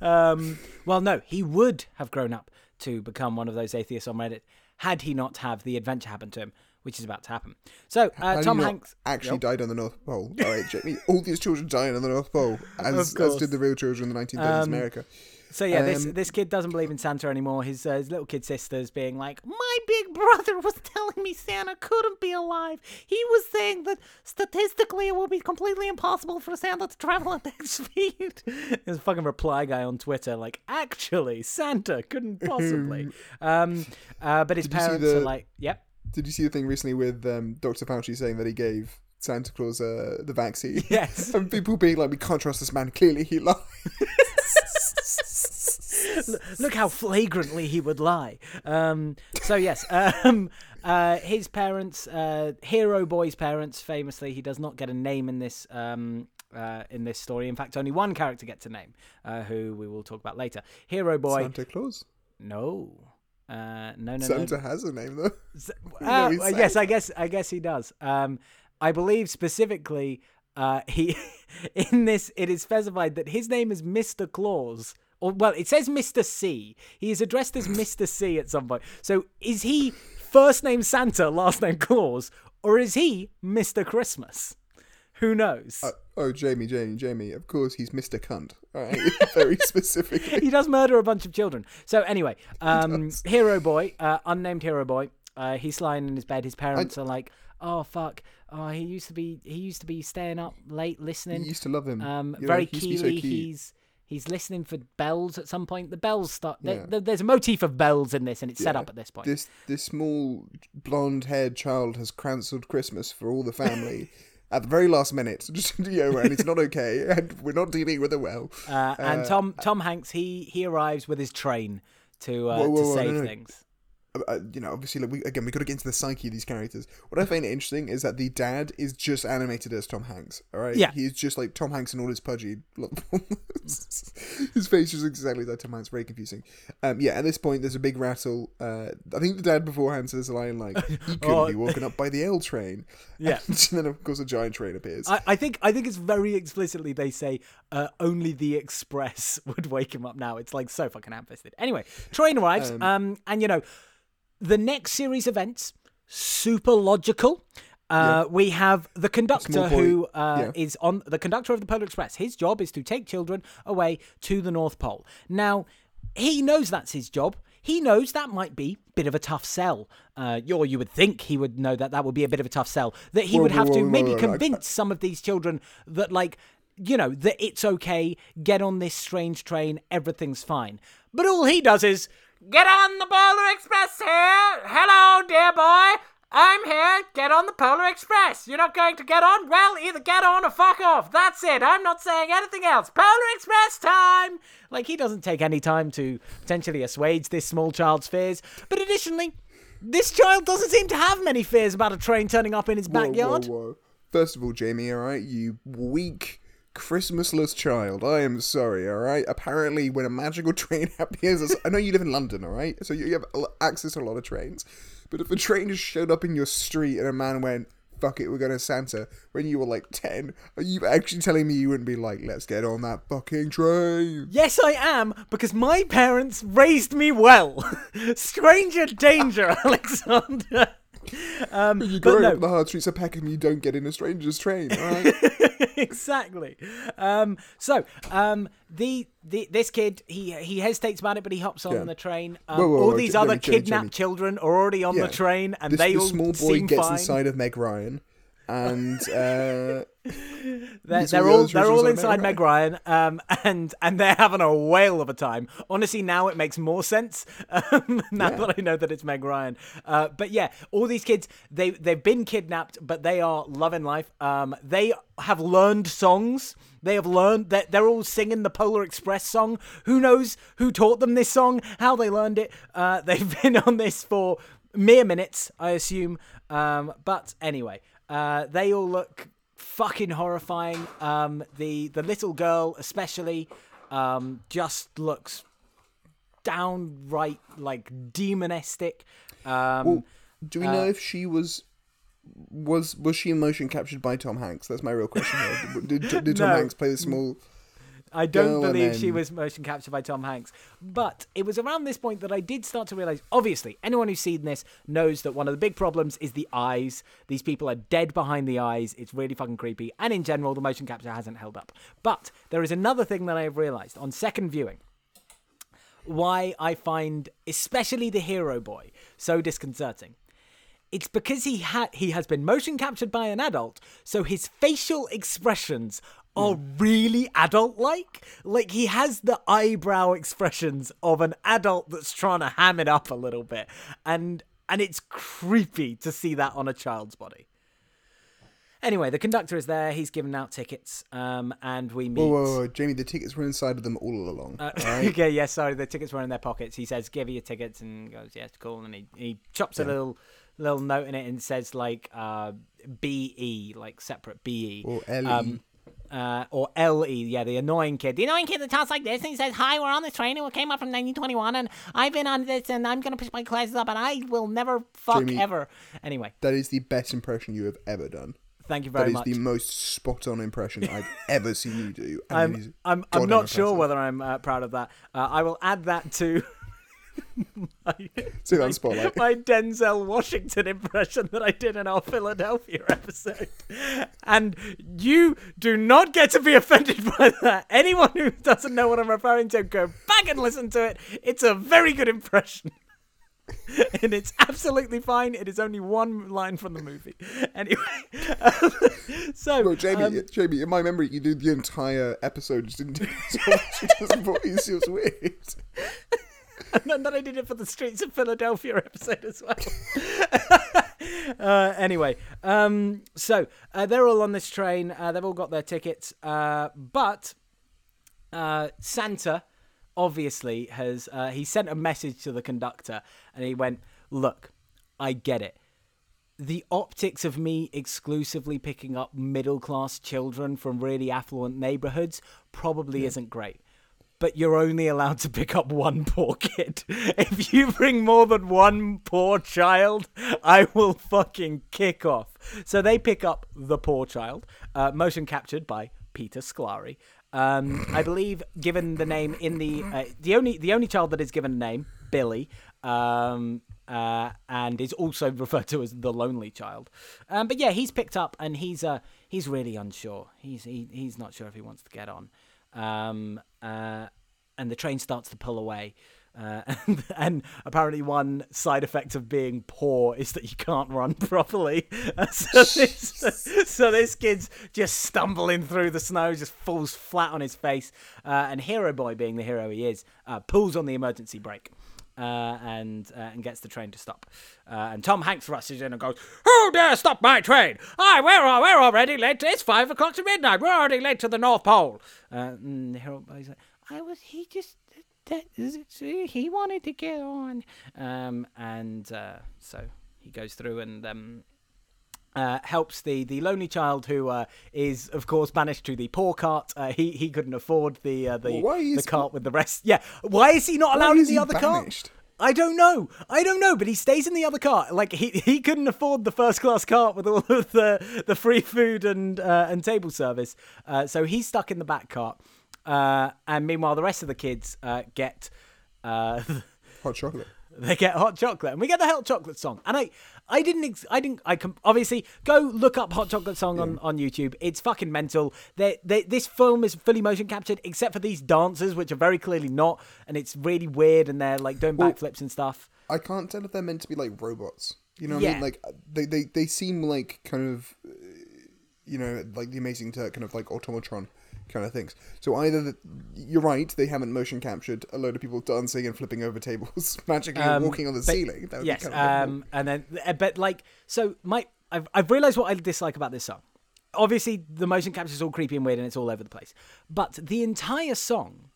Um, well, no, he would have grown up to become one of those atheists on Reddit had he not have the adventure happen to him, which is about to happen. So uh, Tom Hanks actually Yep. died on the North Pole. All right, Jamie. All these children dying on the North Pole, as, as did the real children in the 1930s Um, America. So yeah, this Um, this kid doesn't believe in Santa anymore. His uh, his little kid sister's being like, "My big brother was telling me Santa couldn't be alive. He was saying that statistically it would be completely impossible for Santa to travel at that speed." There's a fucking reply guy on Twitter like, "Actually, Santa couldn't possibly." um, uh, but his Did parents are like, "Yep." Did you see the thing recently with um, Dr. Fauci saying that he gave Santa Claus uh, the vaccine? Yes. and people being like, we can't trust this man. Clearly, he lied. Look how flagrantly he would lie. Um, so yes, um, uh, his parents, uh, Hero Boy's parents, famously, he does not get a name in this um, uh, in this story. In fact, only one character gets a name, uh, who we will talk about later. Hero Boy, Santa Claus. no, uh, no, no, Santa no. has a name though. Uh, yes, I guess I guess he does. Um, I believe specifically, uh, he in this it is specified that his name is Mister Claus or well, it says Mr. C. He is addressed as Mr. C at some point. So is he first name Santa, last name Claus, or is he Mr. Christmas? Who knows? Uh, oh, Jamie, Jamie, Jamie. Of course, he's Mr. Cunt. Right, very specifically. he does murder a bunch of children. So anyway, um, Hero Boy, uh, unnamed Hero Boy, uh, he's lying in his bed. His parents are like, "Oh fuck! Oh, he used to be he used to be staying up late listening. You used to love him. Um, You very he used so cute. he's he's listening for bells at some point. The bells start. Yeah. there- there's a motif of bells in this, and it's set up at this point. This this small blonde-haired child has cancelled Christmas for all the family at the very last minute. Just you know, and it's not okay, and we're not dealing with it well. Uh, and Tom Tom Hanks he he arrives with his train to uh, Whoa, whoa, to whoa, save no, no. things. Uh, you know, obviously, like we, again, we got to get into the psyche of these characters. What I find interesting is that the dad is just animated as Tom Hanks. All right, Yeah. he's just like Tom Hanks in all his pudgy. look. his face is exactly like Tom Hanks. Very confusing. Um, yeah, at this point, there's a big rattle. Uh, I think the dad beforehand says a line like, "He couldn't Oh. be woken up by the L train." Yeah. and then of course a giant train appears. I, I think I think it's very explicitly they say uh, only the express would wake him up now. It's like so fucking ham-fisted. Anyway, train arrives, um, and you know the next series events super logical. Uh, We have the conductor who uh, yeah. is on the conductor of the Polar Express. His job is to take children away to the North Pole. Now he knows that's his job. He knows that might be a bit of a tough sell. Uh, or you would think he would know that that would be a bit of a tough sell. That he Whoa, would whoa, have to whoa, maybe whoa, whoa. convince some of these children that like you know that it's okay get on this strange train everything's fine but all he does is get on the polar express here. Hello dear boy. I'm here. Get on the polar express. You're not going to get on? Well either get on or fuck off. That's it. I'm not saying anything else. Polar express time! Like he doesn't take any time to potentially assuage this small child's fears. But additionally this child doesn't seem to have many fears about a train turning up in his backyard. Whoa, Whoa, whoa. First of all, Jamie, all right, you weak, Christmasless child. I am sorry, all right. Apparently, when a magical train appears, I know you live in London, all right, so you have access to a lot of trains. But if a train just showed up in your street and a man went, "Fuck it, we're going to Santa," when you were like ten, are you actually telling me you wouldn't be like, "Let's get on that fucking train"? Yes, I am, because my parents raised me well. Stranger danger, Alexander. Um, You but grow no, up in the hard streets of Peckham, you don't get in a stranger's train, right? exactly. Um, so, um, the, the this kid he he hesitates about it, but he hops on Yeah. the train. Um, Whoa, whoa, all whoa, these other kidnapped children are already on Yeah. the train, and this, they this all small boy seem gets fine. inside of Meg Ryan, and uh, They're, they're all they're all inside Meg Ryan, um, and and they're having a whale of a time. Honestly, now it makes more sense um, now Yeah. that I know that it's Meg Ryan. Uh, but yeah, all these kids they they've been kidnapped, but they are loving life. Um, they have learned songs. They have learned that they're all singing the Polar Express song. Who knows who taught them this song? How they learned it? Uh, they've been on this for mere minutes, I assume. Um, but anyway, uh, they all look fucking horrifying. Um, the the little girl especially um, just looks downright like demonistic. Um, Well, do we know if she was was was she motion captured by Tom Hanks? That's my real question. Did, did, did Tom No. Hanks play the small? I don't and believe she was motion captured by Tom Hanks. But it was around this point that I did start to realize obviously, anyone who's seen this knows that one of the big problems is the eyes. These people are dead behind the eyes. It's really fucking creepy. And in general, the motion capture hasn't held up. But there is another thing that I have realized on second viewing why I find especially the hero boy so disconcerting. It's because he ha- he has been motion captured by an adult, so his facial expressions are really adult like. Like he has the eyebrow expressions of an adult that's trying to ham it up a little bit. And and it's creepy to see that on a child's body. Anyway, the conductor is there. He's giving out tickets, um, and we meet. Whoa, whoa, whoa, Jamie! The tickets were inside of them all along. Uh, alright? okay, yeah, sorry, the tickets were in their pockets. He says, "Give me your tickets," and goes, "Yes, cool." And he, he chops a little little note in it and says like uh, "BE," like separate BE, Or LE. um, uh, or LE. Yeah, the annoying kid, the annoying kid that talks like this, and he says, "Hi, we're on this train, and we came up from 1921, and I've been on this, and I'm gonna push my classes up, and I will never fuck Jamie- ever." Anyway, that is the best impression you have ever done. Thank you That very is much. the most spot on impression I've ever seen you do. I'm I'm, I'm not sure whether I'm uh, proud of that. Uh, I will add that to my, See that spotlight. my Denzel Washington impression that I did in our Philadelphia episode. And you do not get to be offended by that. Anyone who doesn't know what I'm referring to, go back and listen to it. It's a very good impression. and it's absolutely fine. It is only one line from the movie. Anyway, um, so Jamie, um, Jamie, in my memory, you did the entire episode just didn't do his voice. It was weird. And then I did it for the Streets of Philadelphia episode as well. uh, anyway, um, so uh, they're all on this train. Uh, they've all got their tickets, uh, but uh, Santa obviously has uh, he sent a message to the conductor, and he went, "Look, I get it." The optics of me exclusively picking up middle class children from really affluent neighborhoods probably isn't great but you're only allowed to pick up one poor kid. If you bring more than one poor child, I will fucking kick off. So they pick up the poor child, uh, motion captured by Peter Scolari. Um, I believe, given the name in the uh, the only the only child that is given a name, Billy, um, uh, and is also referred to as the lonely child. Um, but yeah, he's picked up and he's uh, he's really unsure. He's he, he's not sure if he wants to get on um, uh, and the train starts to pull away. Uh, and, and apparently, one side effect of being poor is that you can't run properly. So, this, so this kid's just stumbling through the snow, just falls flat on his face. Uh, and Hero Boy, being the hero he is, uh, pulls on the emergency brake. Uh, and uh, and gets the train to stop. Uh, and Tom Hanks rushes in and goes, "Who dare stop my train? I we're we're already late. It's five o'clock to midnight. We're already late to the North Pole." Uh, and hero boy's like, "I was he just that he wanted to get on." Um, and uh, so he goes through and um, uh, helps the the lonely child who uh, is of course banished to the poor cart. Uh, he he couldn't afford the uh, the, Well, the cart with the rest. Yeah, why is he not allowed in the he other cart? I don't know. I don't know, but he stays in the other cart. Like he he couldn't afford the first class cart with all of the the free food and uh, and table service. Uh, so he's stuck in the back cart. Uh, and meanwhile, the rest of the kids uh, get uh, Hot chocolate. They get hot chocolate, and we get the hot chocolate song. And I, I didn't, ex- I didn't, I com- obviously go look up hot chocolate song on, on YouTube. It's fucking mental. They, they, this film is fully motion captured, except for these dancers, which are very clearly not, and it's really weird, and they're like doing Well- backflips and stuff. I can't tell if they're meant to be like robots. You know what I mean? Like they, they, they seem like kind of, uh, you know, like the Amazing Turk, kind of like automatron kind of things. So either the, you're right, they haven't motion captured a load of people dancing and flipping over tables, magically Um, walking on the but- ceiling. That would yes, be kind of um, and then, uh, but like, so my, I've, I've realized what I dislike about this song. Obviously, the motion capture is all creepy and weird, and it's all over the place. But the entire song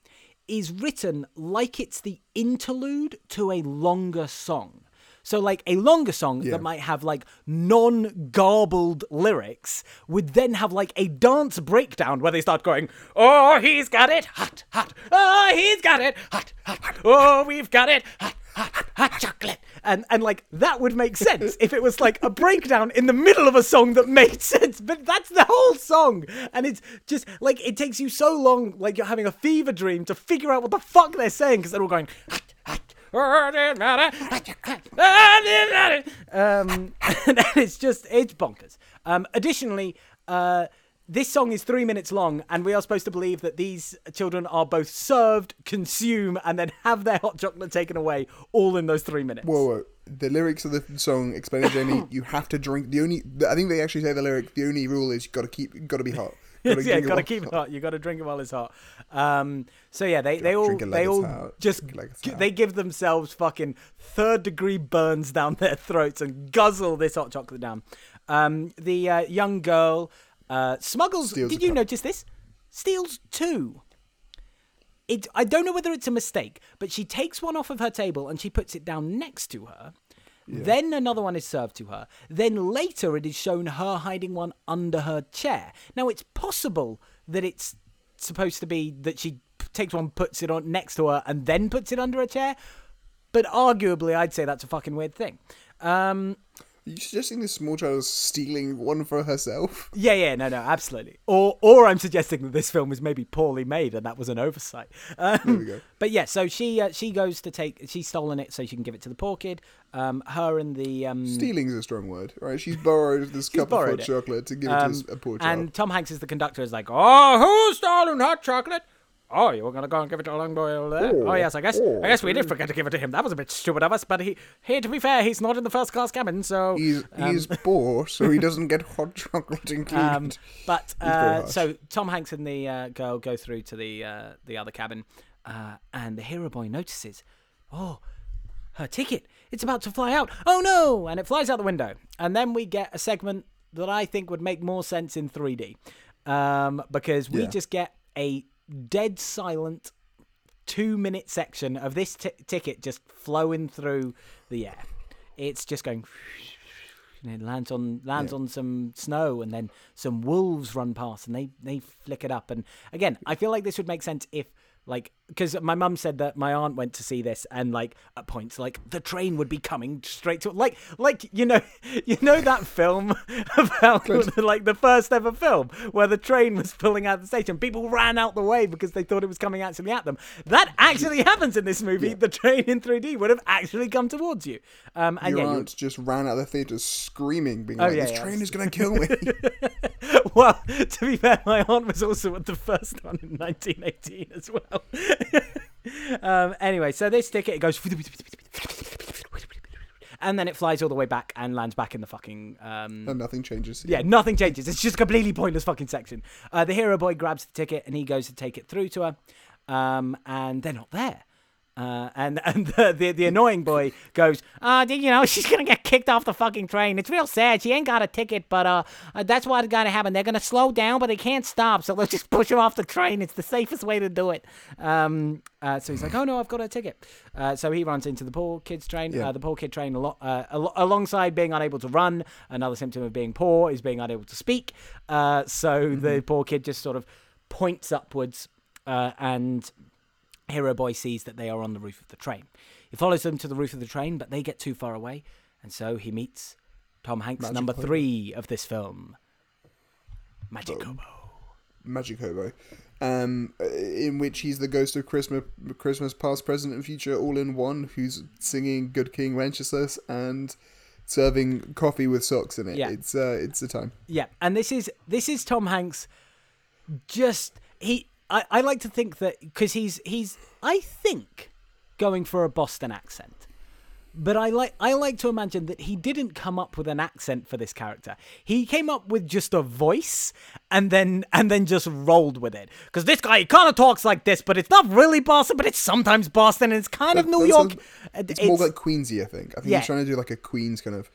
is written like it's the interlude to a longer song. So, like a longer song Yeah. that might have like non garbled lyrics would then have like a dance breakdown where they start going, Oh, he's got it hot, hot. Oh, he's got it hot, hot. Oh, we've got it hot, hot, hot chocolate. And, and like that would make sense if it was like a breakdown in the middle of a song that made sense. But that's the whole song. And it's just like it takes you so long, like you're having a fever dream to figure out what the fuck they're saying because they're all going, hot. Um, and it's just it's bonkers. Um, additionally, uh, this song is three minutes long, and we are supposed to believe that these children are both served, consume, and then have their hot chocolate taken away, all in those three minutes. Whoa, whoa. The lyrics of the song explain to Jamie, you have to drink. The only, I think they actually say the lyric. The only rule is you got to keep, got to be hot. Gotta yeah, gotta keep it hot. You gotta drink it while it's hot. Um, so yeah, they, they all like they all just like it's g- hot. they give themselves fucking third degree burns down their throats and guzzle this hot chocolate down. Um, the uh, young girl uh, smuggles. Steals did you cup. notice this? Steals two. It. I don't know whether it's a mistake, but she takes one off of her table and she puts it down next to her. Then another one is served to her. Then later it is shown her hiding one under her chair. Now it's possible that it's supposed to be that she takes one, puts it on next to her, and then puts it under a chair. But arguably, I'd say that's a fucking weird thing. Um, you suggesting this small child is stealing one for herself? Yeah, yeah, no, no, absolutely. Or, or I'm suggesting that this film was maybe poorly made and that was an oversight. Um, There we go. But yeah, so she uh, she goes to take she's stolen it so she can give it to the poor kid. Um, her and the um, Stealing is a strong word, right? She's borrowed this cup of hot it. chocolate to give um, it to a poor child. and Tom Hanks is the conductor. Is like, oh, who's stolen hot chocolate? Oh, you were gonna go and give it to a young boy over there? Oh, Oh, yes, I guess. oh, I guess we did forget to give it to him. That was a bit stupid of us. But he, here, to be fair, he's not in the first class cabin, so. He's he's poor, so he doesn't get hot chocolate included. Um, but uh, so Tom Hanks and the uh, girl go through to the uh, the other cabin, uh, and the hero boy notices, oh, her ticket. It's about to fly out. Oh no! And it flies out the window. And then we get a segment that I think would make more sense in 3D, um, because we Yeah. just get a dead silent two minute section of this t- ticket just flowing through the air. It's just going. And it lands on lands on some snow, and then some wolves run past, and they they flick it up. And again, I feel like this would make sense if like because my mum said that my aunt went to see this, and like at points like the train would be coming straight to like like you know you know that film about like the first ever film where the train was pulling out the station, people ran out the way because they thought it was coming actually at them. That actually happens in this movie. The train in 3D would have actually come towards you. Um, and Your yeah, aunt just ran out of the theatre screaming, being Oh, like, yeah, "This yeah. train is going to kill me." well, to be fair, my aunt was also at the first one in 1918 as well. um, anyway, so this ticket it goes, and then it flies all the way back and lands back in the fucking. Um, and nothing changes. yeah, nothing changes. It's just a completely pointless fucking section. Uh, the hero boy grabs the ticket and he goes to take it through to her, um, and they're not there. Uh, and and the, the the annoying boy goes, uh, you know, she's gonna get kicked off the fucking train. It's real sad. She ain't got a ticket, but uh, uh that's what's gotta happen. They're gonna slow down, but they can't stop. So let's just push her off the train. It's the safest way to do it. Um, uh, so he's like, oh no, I've got a ticket. Uh, so he runs into the poor kid's train. Yeah. Uh, the poor kid train, a lot, uh, al- alongside being unable to run, another symptom of being poor is being unable to speak. Uh, so the poor kid just sort of points upwards uh, and Hero Boy sees that they are on the roof of the train. He follows them to the roof of the train, but they get too far away, and so he meets Tom Hanks, Magic number Hobo. three of this film, Magic Boom. Hobo. Magic Hobo, um, in which he's the ghost of Christmas, Christmas past, present, and future, all in one, who's singing "Good King Wenceslas" and serving coffee with socks in it. Yeah. It's uh, it's a time. Yeah, and this is this is Tom Hanks. Just he, I, I like to think that because he's he's I think going for a Boston accent, but I like I like to imagine that he didn't come up with an accent for this character. He came up with just a voice and then and then just rolled with it. Because this guy he kind of talks like this, but it's not really Boston, but it's sometimes Boston, and it's kind of New York. sounds- It's, more like Queensy, I think. I think Yeah. he's trying to do like a Queens kind of.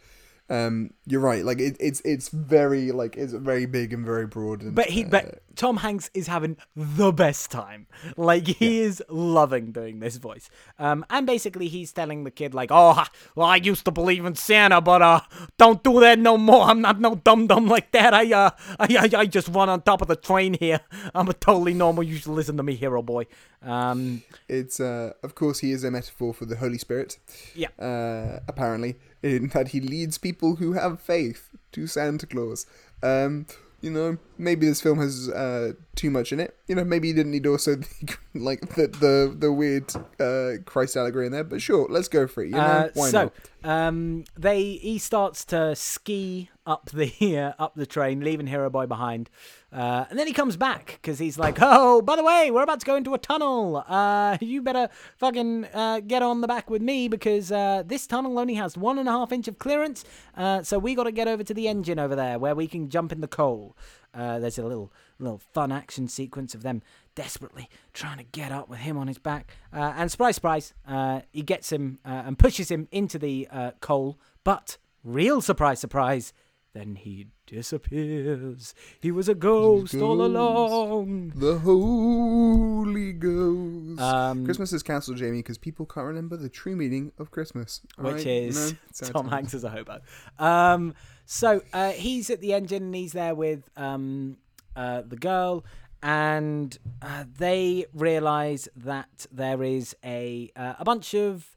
Um, you're right. Like it, it's it's very like it's very big and very broad. And, But he, uh, but Tom Hanks is having the best time. Like he is loving doing this voice. Um, and basically he's telling the kid like, "Oh, well, I used to believe in Santa, but uh, don't do that no more. I'm not no dum dum like that. I uh, I, I, I just run on top of the train here. I'm a totally normal. You should listen to me, hero boy. Um, it's uh, of course he is a metaphor for the Holy Spirit. yeah, uh, apparently, in that he leads people who have faith to Santa Claus. Um, you know, maybe this film has uh, too much in it. You know, maybe you didn't need also the, like the the the weird uh, Christ allegory in there. But sure, let's go for it. You know, Uh, why so not? um, they he starts to ski up the uh, up the train, leaving Hero Boy behind, uh, and then he comes back because he's like, "Oh, by the way, we're about to go into a tunnel. Uh, you better fucking uh, get on the back with me because uh, this tunnel only has one and a half inch of clearance. Uh, so we got to get over to the engine over there where we can jump in the coal. Uh, there's a little little fun action sequence of them desperately trying to get up with him on his back. Uh, and surprise, surprise, uh, he gets him uh, and pushes him into the uh, coal. But real surprise, surprise, then he disappears. He was a ghost all along. The Holy Ghost. Um, Christmas is cancelled, Jamie, because people can't remember the true meaning of Christmas. all which right? Is sad Tom. Hanks as a hobo. Um, so uh, he's at the engine and he's there with um, uh, the girl, and uh, they realize that there is a uh, a bunch of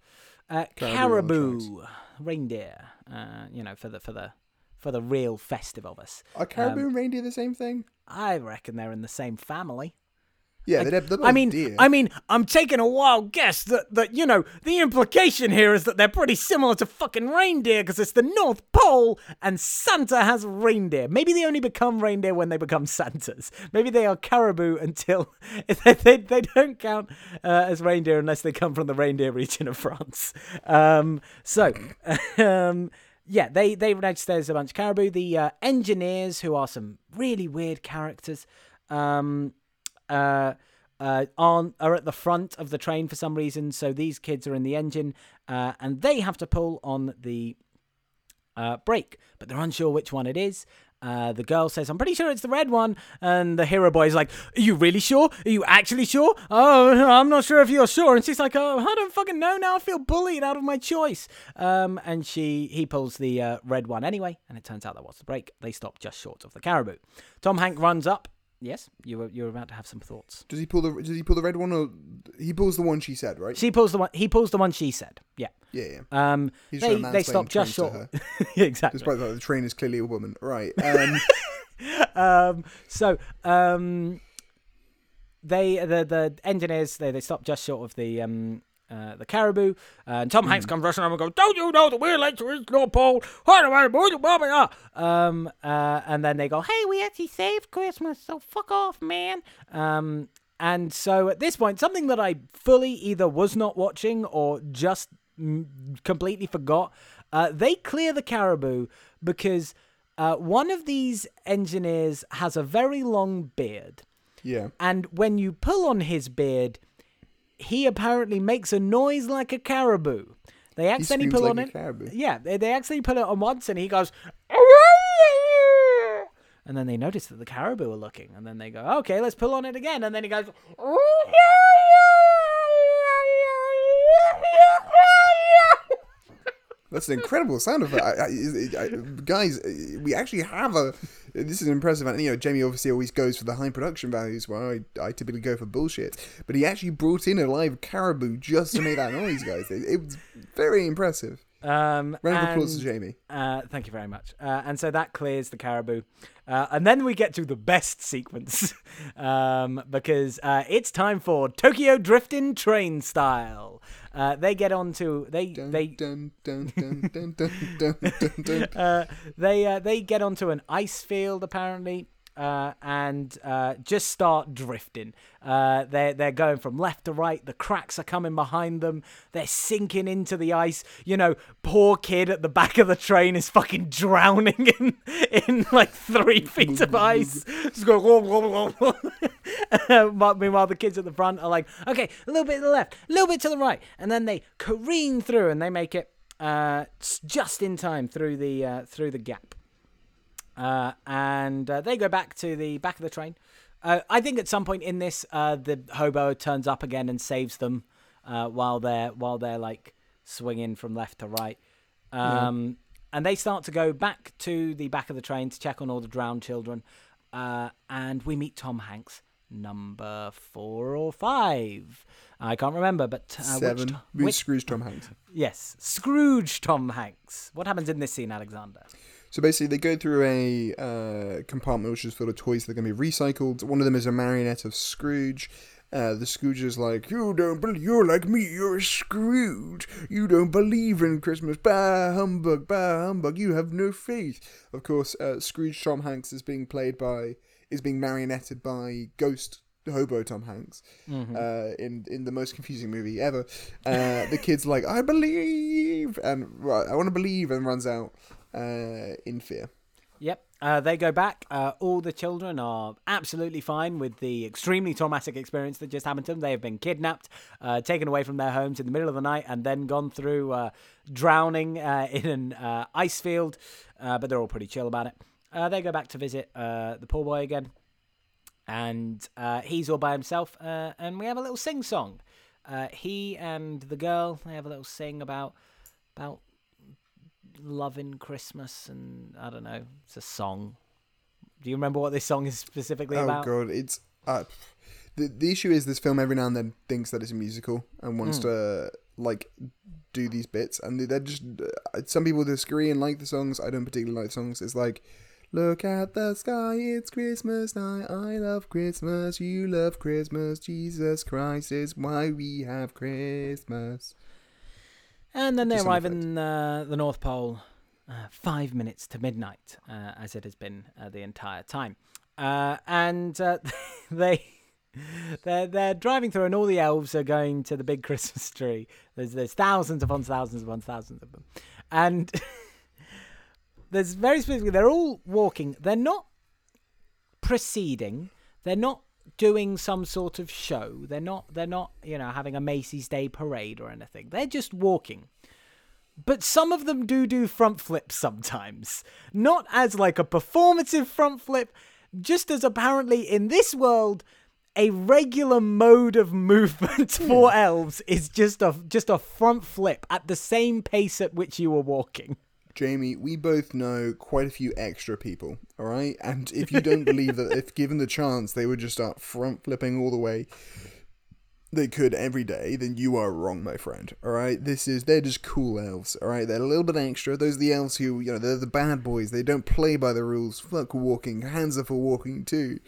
uh, Caribou on the caribou reindeer uh, you know, for the for the for the real festive of us. Are caribou and reindeer the same thing? I reckon they're in the same family. Yeah, they're, they're both I mean, deer. I mean, I'm taking a wild guess that that you know the implication here is that they're pretty similar to fucking reindeer because it's the North Pole and Santa has reindeer. Maybe they only become reindeer when they become Santas. Maybe they are caribou until they they, they don't count uh, as reindeer unless they come from the reindeer region of France. Um, so. Um, yeah, they they register as a bunch of caribou. The uh, engineers, who are some really weird characters, um, uh, uh, on are at the front of the train for some reason. So these kids are in the engine, uh, and they have to pull on the uh, brake, but they're unsure which one it is. Uh, the girl says, "I'm pretty sure it's the red one," and the hero boy is like, "Are you really sure? Are you actually sure? Oh, I'm not sure if you're sure." And she's like, "Oh, I don't fucking know now. I feel bullied out of my choice." Um, and she he pulls the uh, red one anyway, and it turns out that was the brake. They stop just short of the caribou. Tom Hank runs up. Yes, you were you were about to have some thoughts. does he pull the Does he pull the red one or he pulls the one she said? Right? She pulls the one. He pulls the one she said. Yeah. yeah, yeah. Um, He's they they stop just short. exactly. Despite the fact the train is clearly a woman, right? Um, um, so um, they the the engineers they, they stop just short of the um uh, the caribou, uh, and Tom Hanks comes rushing over and goes, "Don't you know that we're wheel lecture is North Pole?" Um, uh, and then they go, "Hey, we actually saved Christmas, so fuck off, man." Um, and so at this point, something that I fully either was not watching or just mm, completely forgot, uh, they clear the caribou because uh, one of these engineers has a very long beard. yeah. And when you pull on his beard, he apparently makes a noise like a caribou. They accidentally pull like on it. caribou. Yeah, they, they accidentally pull it on once, and he goes. And then they notice that the caribou are looking, and then they go, "Okay, let's pull on it again." And then he goes. Oh, That's an incredible sound effect. I, I, I, guys, we actually have a. This is impressive. And, you know, Jamie obviously always goes for the high production values, while I, I typically go for bullshit. But he actually brought in a live caribou just to make that noise, guys. It, it was very impressive. Um, Round of applause to Jamie. Uh, thank you very much. Uh, and so that clears the caribou. Uh, and then we get to the best sequence um, because uh, it's time for Tokyo Drifting Train Style. Uh, they get onto they Dun, they dun, dun, dun, dun, dun, dun, dun, dun. uh, they uh, they get onto an ice field apparently. Uh, and uh, just start drifting. Uh, they're they're going from left to right. The cracks are coming behind them. They're sinking into the ice. You know, poor kid at the back of the train is fucking drowning in in like three feet of ice. Just going. Whoa, whoa, whoa, Meanwhile, the kids at the front are like, okay, a little bit to the left, a little bit to the right, and then they careen through and they make it uh, just in time through the uh, through the gap. Uh, and uh, they go back to the back of the train. Uh, I think at some point in this, uh, the hobo turns up again and saves them uh, while they're while they're like swinging from left to right. Um, And they start to go back to the back of the train to check on all the drowned children. Uh, and we meet Tom Hanks, number four or five. I can't remember, but uh, which Seven. to- which- Scrooge Tom Hanks? yes, Scrooge Tom Hanks. What happens in this scene, Alexander? So basically, they go through a uh, compartment which is full of toys that are going to be recycled. One of them is a marionette of Scrooge. Uh, the Scrooge is like, you don't believe you're like me. You're a Scrooge. You don't believe in Christmas. Bah humbug, bah humbug. You have no faith. Of course, uh, Scrooge Tom Hanks is being played by is being marionetted by Ghost Hobo Tom Hanks uh, in in the most confusing movie ever. Uh, the kid's like, I believe, and I want to believe, and runs out uh, in fear. Yep. Uh, they go back. Uh, all the children are absolutely fine with the extremely traumatic experience that just happened to them. They have been kidnapped, uh, taken away from their homes in the middle of the night, and then gone through uh, drowning uh, in an uh, ice field. But they're all pretty chill about it. They go back to visit the poor boy again, and he's all by himself. And we have a little sing song. He and the girl they have a little sing about about loving Christmas, and I don't know. It's a song. Do you remember what this song is specifically Oh about? Oh god, it's uh, the the issue is this film every now and then thinks that it's a musical and wants Hmm. to like do these bits, and they're just uh, some people disagree and like the songs. I don't particularly like the songs. It's like. Look at the sky, it's Christmas night. I love Christmas, you love Christmas. Jesus Christ is why we have Christmas. And then they arrive in uh, the North Pole uh, five minutes to midnight, uh, as it has been uh, the entire time. Uh, and uh, they. They're, they're driving through, and all the elves are going to the big Christmas tree. There's there's thousands upon thousands upon thousands of them, and there's very specifically they're all walking. They're not proceeding. They're not doing some sort of show. They're not they're not, you know, having a Macy's Day parade or anything. They're just walking. But some of them do do front flips sometimes. Not as like a performative front flip, just as apparently in this world a regular mode of movement hmm. for elves is just a just a front flip at the same pace at which you were walking. Jamie, we both know quite a few extra people, all right? And if you don't believe that if given the chance they would just start front flipping all the way they could every day, then you are wrong, my friend. All right, this is they're just cool elves. All right, they're a little bit extra. Those are the elves who you know they're the bad boys. They don't play by the rules. Fuck walking. Hands are for walking too.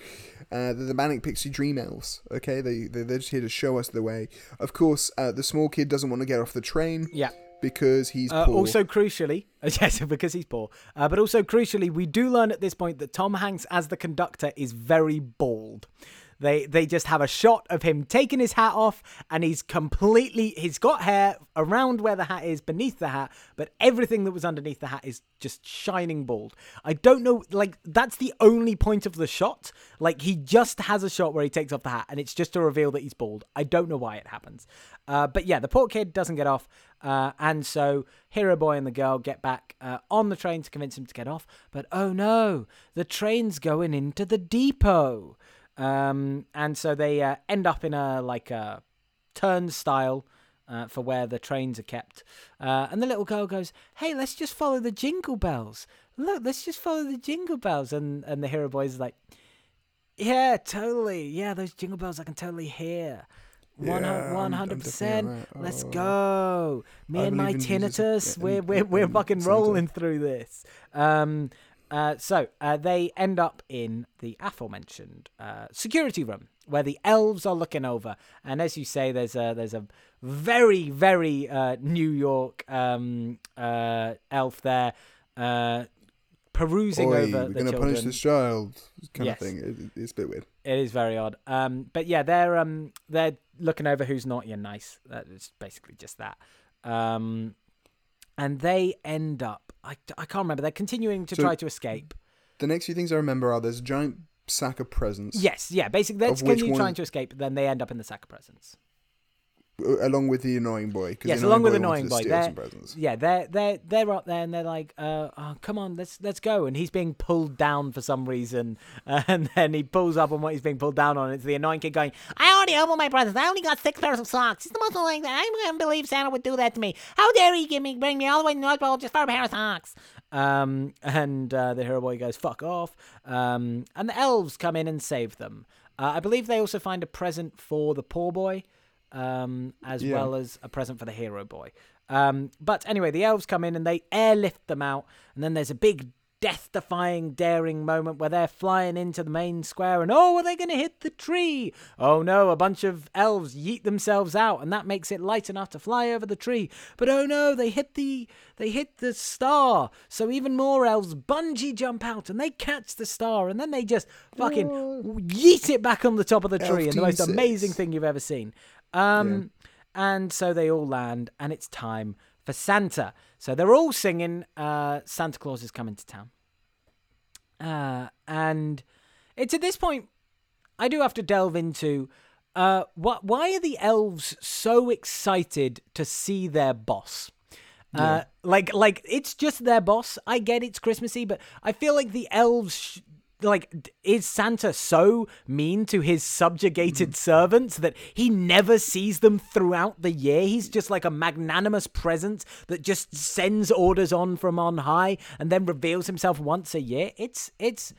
Uh, they're the manic pixie dream elves. Okay, they they- they're just here to show us the way. Of course, uh, the small kid doesn't want to get off the train. Yeah. Because he's Uh, poor. also, crucially, yes, because he's poor, uh, but also crucially, we do learn at this point that Tom Hanks, as the conductor, is very bald. They they just have a shot of him taking his hat off, and he's completely he's got hair around where the hat is, beneath the hat, but everything that was underneath the hat is just shining bald. I don't know, like that's the only point of the shot. Like he just has a shot where he takes off the hat, and it's just to reveal that he's bald. I don't know why it happens, uh, but yeah, the poor kid doesn't get off. Uh, and so Hero Boy and the girl get back uh, on the train to convince him to get off. But oh no, the train's going into the depot. Um, and so they uh, end up in a like a turnstile uh, for where the trains are kept. Uh, and the little girl goes, "Hey, let's just follow the jingle bells. Look, let's just follow the jingle bells." And and the Hero Boy's like, "Yeah, totally. Yeah, those jingle bells I can totally hear." Yeah, I'm- I'm one hundred percent. definitely on that. Let's go. Me I and my tinnitus. We're we're we're fucking rolling through this. Um. Uh, so uh, they end up in the aforementioned uh, security room where the elves are looking over, and as you say, there's a there's a very very uh, New York um, uh, elf there uh, perusing Oi, over we're the gonna children. punish this child, kind Yes. of thing. It, it's a bit weird. It is very odd. Um, but yeah, they're um they're looking over who's naughty and nice. That is basically just that. Um, and they end up. I, I can't remember. They're continuing to So- try to escape. The next few things I remember are there's a giant sack of presents. Yes, yeah. Basically, they're Of which continue one- trying to escape. Then they end up in the sack of presents. Uh, along with the annoying boy. Yes, the along with wanted annoying boy. They're, yeah, they're they're they're up there and they're like, uh, oh, come on, let's let's go. And he's being pulled down for some reason, and then he pulls up on what he's being pulled down on. It's the annoying kid going, I already opened my presents. I only got six pairs of socks. It's the most annoying thing. I can't believe Santa would do that to me. How dare he give me bring me all the way to North Pole just for a pair of socks? Um, and uh, the hero boy goes, fuck off. Um, and the elves come in and save them. Uh, I believe they also find a present for the poor boy um, as Yeah. well as a present for the hero boy. Um, but anyway, the elves come in and they airlift them out, and then there's a big death-defying, daring moment where they're flying into the main square, and oh, are they going to hit the tree? Oh no, a bunch of elves yeet themselves out, and that makes it light enough to fly over the tree. But oh no, they hit the they hit the star, so even more elves bungee jump out, and they catch the star, and then they just fucking yeet it back on the top of the tree, and the most amazing thing you've ever seen. Um, and so they all land, and it's time for Santa. So they're all singing uh, Santa Claus is coming to town. Uh, and it's at this point I do have to delve into uh, what, why are the elves so excited to see their boss? Uh, like, like it's just their boss. I get it's Christmassy, but I feel like the elves, sh- like, is Santa so mean to his subjugated mm. servants that he never sees them throughout the year? He's just like a magnanimous presence that just sends orders on from on high and then reveals himself once a year. It's, it's.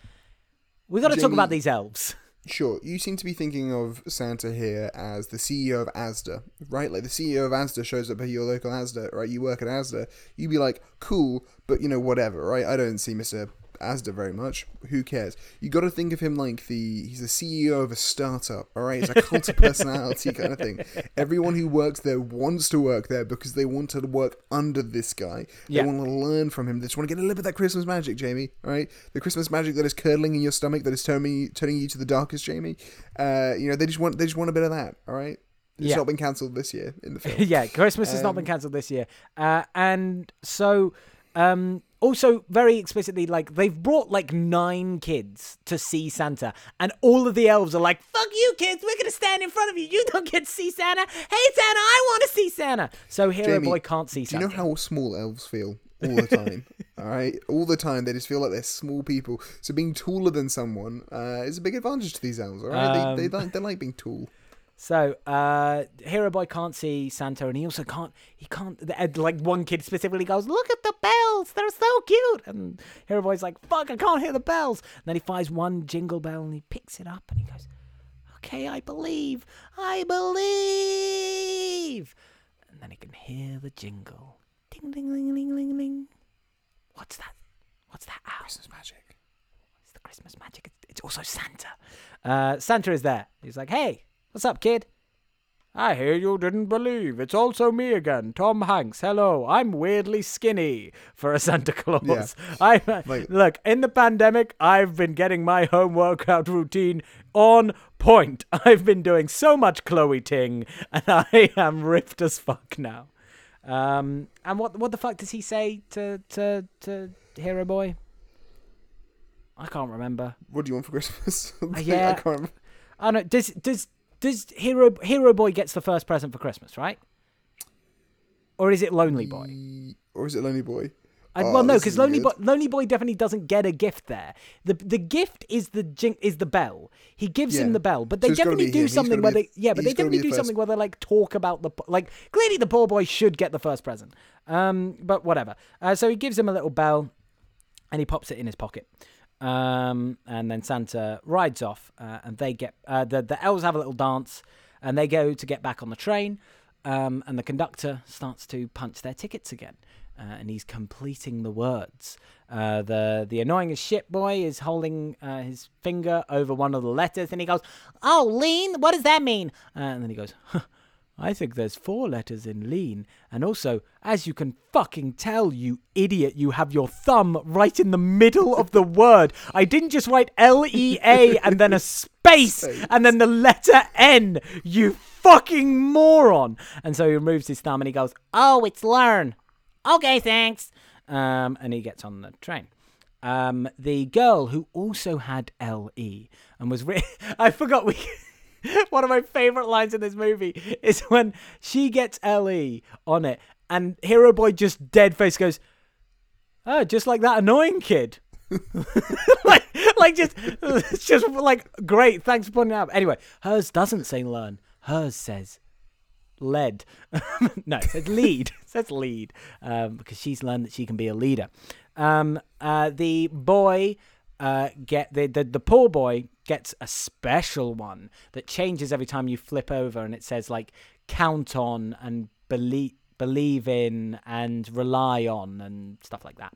We got to talk about these elves. Sure, you seem to be thinking of Santa here as the CEO of Asda, right? Like the CEO of Asda shows up at your local Asda, right? You work at Asda, you'd be like, cool, but you know, whatever, right? I don't see Mr. Asda very much. Who cares? You got to think of him like the he's the CEO of a startup. All right, it's a cult of personality kind of thing. Everyone who works there wants to work there because they want to work under this guy. They Yeah. want to learn from him. They just want to get a little bit of that Christmas magic, Jamie. All right, the Christmas magic that is curdling in your stomach, that is turning turning you to the darkest, Jamie. Uh, you know, they just want they just want a bit of that. All right. It's Yeah. not been cancelled this year in the film. yeah, Christmas has not been Um, cancelled this year, uh, and so um, also very explicitly, like they've brought like nine kids to see Santa, and all of the elves are like, "Fuck you, kids! We're gonna stand in front of you. You don't get to see Santa. Hey, Santa, I want to see Santa." So Hero Jamie, Boy can't see Do you know how small elves feel all the time? all right, all the time they just feel like they're small people. So being taller than someone uh, is a big advantage to these elves. All right, they, they Um, like they like being tall. So, uh, Hero Boy can't see Santa, and he also can't. He can't. Like one kid specifically goes, "Look at the bells! They're so cute!" And Hero Boy's like, "Fuck! I can't hear the bells." And then he finds one jingle bell, and he picks it up, and he goes, "Okay, I believe. I believe." And then he can hear the jingle. Ding, ding, ding, ding, ding, ding. What's that? What's that? Ow. Christmas magic. It's the Christmas magic. It's- It's also Santa. Uh, Santa is there. He's like, "Hey, what's up, kid?" I hear you didn't believe. It's also me again, Tom Hanks. Hello, I'm weirdly skinny for a Santa Claus. I Like- look in the pandemic. I've been getting my home workout routine on point. I've been doing so much Chloe Ting, and I am ripped as fuck now. Um, and what what the fuck does he say to to to Hero Boy? I can't remember. What do you want for Christmas? yeah, I yeah. can't remember. Oh no, does does does Hero Hero Boy gets the first present for Christmas, right? Or is it Lonely Boy? Or is it Lonely Boy? I, Oh, well, no, because Lonely Boy. Lonely Boy definitely doesn't get a gift there. the The gift is the jing- is the bell. He gives him the bell, but they it's definitely do him. Something where be they yeah, but they definitely do the something where they like talk about the like clearly the poor boy should get the first present. Um, but whatever. Uh, so he gives him a little bell, and he pops it in his pocket. Um, and then Santa rides off, uh, and they get uh, the the elves have a little dance, and they go to get back on the train. Um, and the conductor starts to punch their tickets again, uh, and he's completing the words. Uh, the the annoying shit boy is holding uh, his finger over one of the letters, and he goes, "Oh, lean. What does that mean?" Uh, and then he goes, huh, I think there's four letters in lean. And also, as you can fucking tell, you idiot, you have your thumb right in the middle of the word. I didn't just write L E A and then a space and then the letter N. You fucking moron. And so he removes his thumb and he goes, Oh, it's learn. Okay, thanks. Um, and he gets on the train. Um, the girl who also had L E and was re- I forgot we. One of my favorite lines in this movie is when she gets LE on it, and Hero Boy just dead face goes, "Oh, just like that annoying kid." like, like just, just like great. Thanks for pointing out. Anyway, hers doesn't say learn. Hers says led. no, it says lead. It says lead um, because she's learned that she can be a leader. Um, uh, the boy uh, get the, the the poor boy gets a special one that changes every time you flip over, and it says like count on and believe believe in and rely on and stuff like that.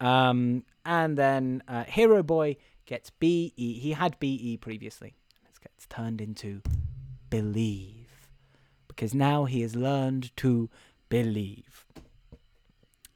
Um, and then uh, Hero Boy gets BE. He had BE previously. It gets turned into believe because now he has learned to believe.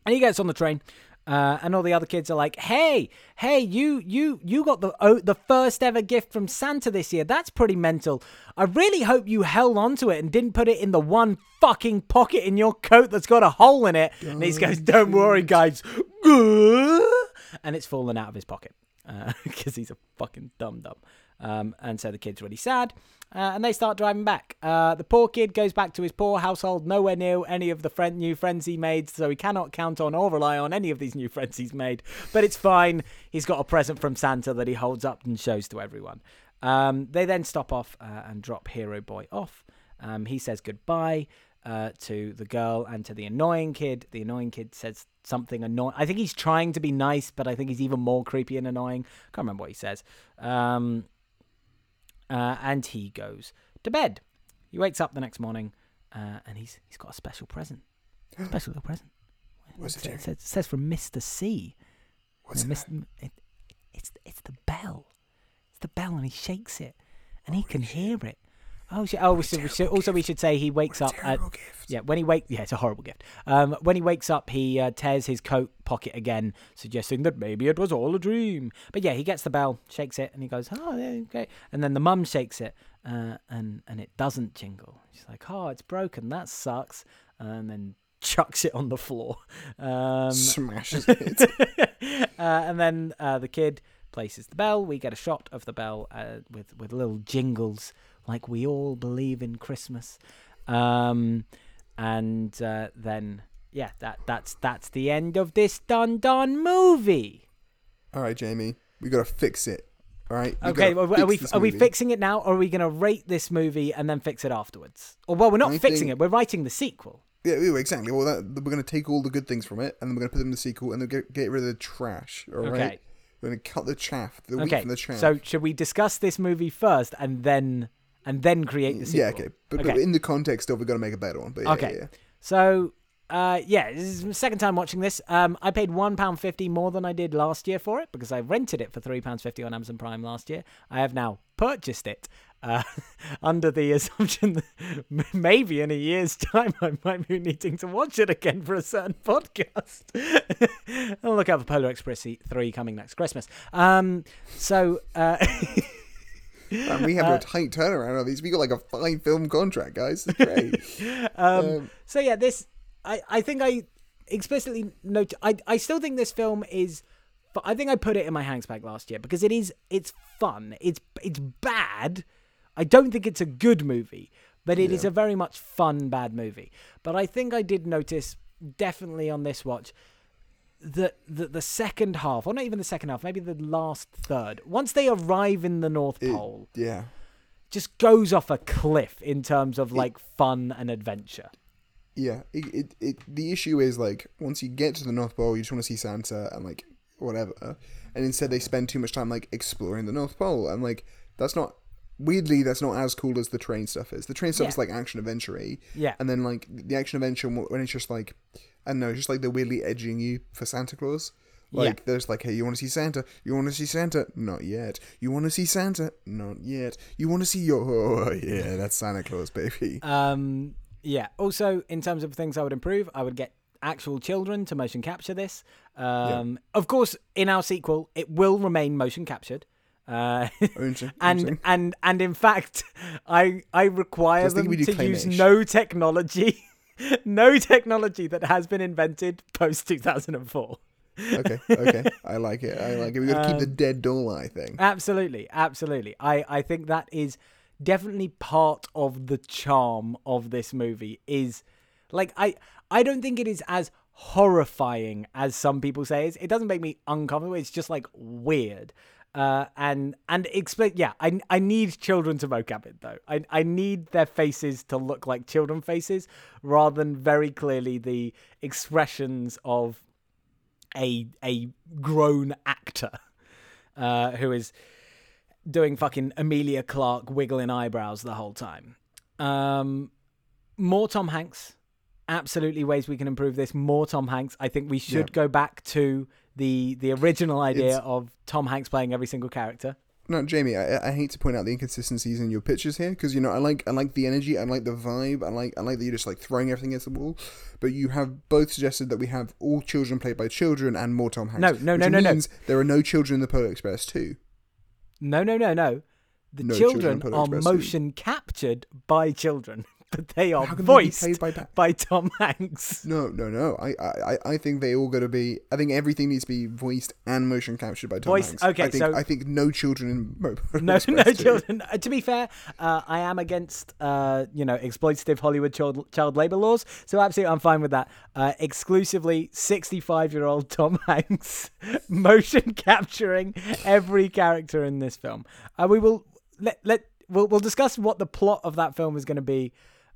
And he gets on the train, uh, and all the other kids are like, "Hey, hey, you, you, you got the oh, the first ever gift from Santa this year. That's pretty mental. I really hope you held on to it and didn't put it in the one fucking pocket in your coat that's got a hole in it." and he goes, "Don't worry, guys," and it's fallen out of his pocket because he's a fucking dum dum. Um, and so the kid's really sad, uh, and they start driving back. Uh, the poor kid goes back to his poor household, nowhere near any of the friend, new friends he made, so he cannot count on or rely on any of these new friends he's made. But it's fine. He's got a present from Santa that he holds up and shows to everyone. Um, they then stop off uh, and drop Hero Boy off. Um, he says goodbye uh, to the girl and to the annoying kid. The annoying kid says something annoying. I think he's trying to be nice, but I think he's even more creepy and annoying. Can't remember what he says. Um, uh, and he goes to bed. He wakes up the next morning, uh, and he's he's got a special present, A special little present. What's it, It says, it says from Mister C. What's it? Mr. It, it's it's the bell. It's the bell, and he shakes it, and he can hear it. Oh, sh- oh we should, we should, also we should say he wakes up at gift. yeah when he wake yeah it's a horrible gift. Um, when he wakes up, he uh, tears his coat pocket again, suggesting that maybe it was all a dream. But yeah, he gets the bell, shakes it, and he goes, "Oh, okay." And then the mum shakes it, uh, and and it doesn't jingle. She's like, "Oh, it's broken. That sucks." And then chucks it on the floor. Um, Smashes it. uh, and then uh, the kid places the bell. We get a shot of the bell uh, with with little jingles, like we all believe in Christmas. Um, and uh, then yeah, that that's that's the end of this Dun Dun movie. All right, Jamie, we gotta fix it. All right. Okay, well, are we are we fixing it now, or are we going to rate this movie and then fix it afterwards? Or well, we're not I fixing think- it. We're writing the sequel. Yeah, exactly. Well, that, we're gonna take all the good things from it, and then we're gonna put them in the sequel, and then get, get rid of the trash. All right. Okay. We're gonna cut the chaff, the wheat Okay, from the chaff. so should we discuss this movie first and then and then create the sequel? yeah, okay. But, but Okay. in the context of we're gonna make a better one. But yeah, Okay. yeah, yeah. So, uh, yeah, this is my second time watching this. Um, I paid one pound fifty more than I did last year for it because I rented it for three pounds fifty on Amazon Prime last year. I have now purchased it uh, under the assumption that maybe in a year's time I might be needing to watch it again for a certain podcast. I'll look out for Polar Express three coming next Christmas. Um, so. Uh, Man, we have Uh, a tight turnaround on these. We got like a five film contract, guys. It's great. Um, Um, so yeah, this I I think I explicitly note I I still think this film is. fu- I think I put it in my hangs bag last year because it is it's fun. It's it's bad. I don't think it's a good movie, but it is Yeah. a very much fun bad movie. But I think I did notice definitely on this watch that the, the second half, or not even the second half, maybe the last third, once they arrive in the North it- Pole, yeah. just goes off a cliff in terms of like fun and adventure. Yeah, it, it, it the issue is like once you get to the North Pole, you just want to see Santa and like whatever, and instead they spend too much time like exploring the North Pole, and like that's not weirdly that's not as cool as the train stuff is. The train stuff Yeah. is like action adventure Yeah. and then like the action adventure when it's just like I don't know, just like they're weirdly edging you for Santa Claus. Like there's like, hey, you want to see Santa? You want to see Santa? Not yet. You want to see Santa? Not yet. You want to see your? Oh yeah, that's Santa Claus, baby. Um, yeah. Also, in terms of things I would improve, I would get actual children to motion capture this. Um, Of course, in our sequel, it will remain motion captured. Uh, Interesting, and interesting. and and in fact, I I require them to use no technology, no technology that has been invented post two thousand and four. okay, okay. I like it. I like it. We got to keep the Um, dead doll eye thing. Absolutely, absolutely. I, I think that is definitely part of the charm of this movie is like I I don't think it is as horrifying as some people say. It's, it doesn't make me uncomfortable. It's just like weird. Uh, and and explain yeah I, I need children to mocap it though I, I need their faces to look like children faces rather than very clearly the expressions of a a grown actor uh, who is doing fucking Emilia Clarke wiggling eyebrows the whole time. Um, more Tom Hanks. Absolutely ways we can improve this. More Tom Hanks. I think we should Yeah. go back to the the original idea It's- of Tom Hanks playing every single character. No, Jamie, I, I hate to point out the inconsistencies in your pictures here because you know I like I like the energy, I like the vibe, I like I like that you're just like throwing everything against the wall. But you have both suggested that we have all children played by children and more Tom Hanks. No, no, no, no, no. There are no children in the Polar Express too. No, no, no, no. The No children children are motion captured by children, but they are can they voiced by by Tom Hanks. No, no, no. I, I, I- think they all got to be. I think everything needs to be voiced and motion captured by Tom Voiced- Hanks. okay, I think, so- I think no children no, no too. children. Uh, to be fair, uh, I am against uh, you know exploitative Hollywood child child labor laws, so absolutely I'm fine with that. Uh, exclusively 65 year old Tom Hanks motion capturing every character in this film. Uh, we will let let we'll we'll discuss what the plot of that film is going to be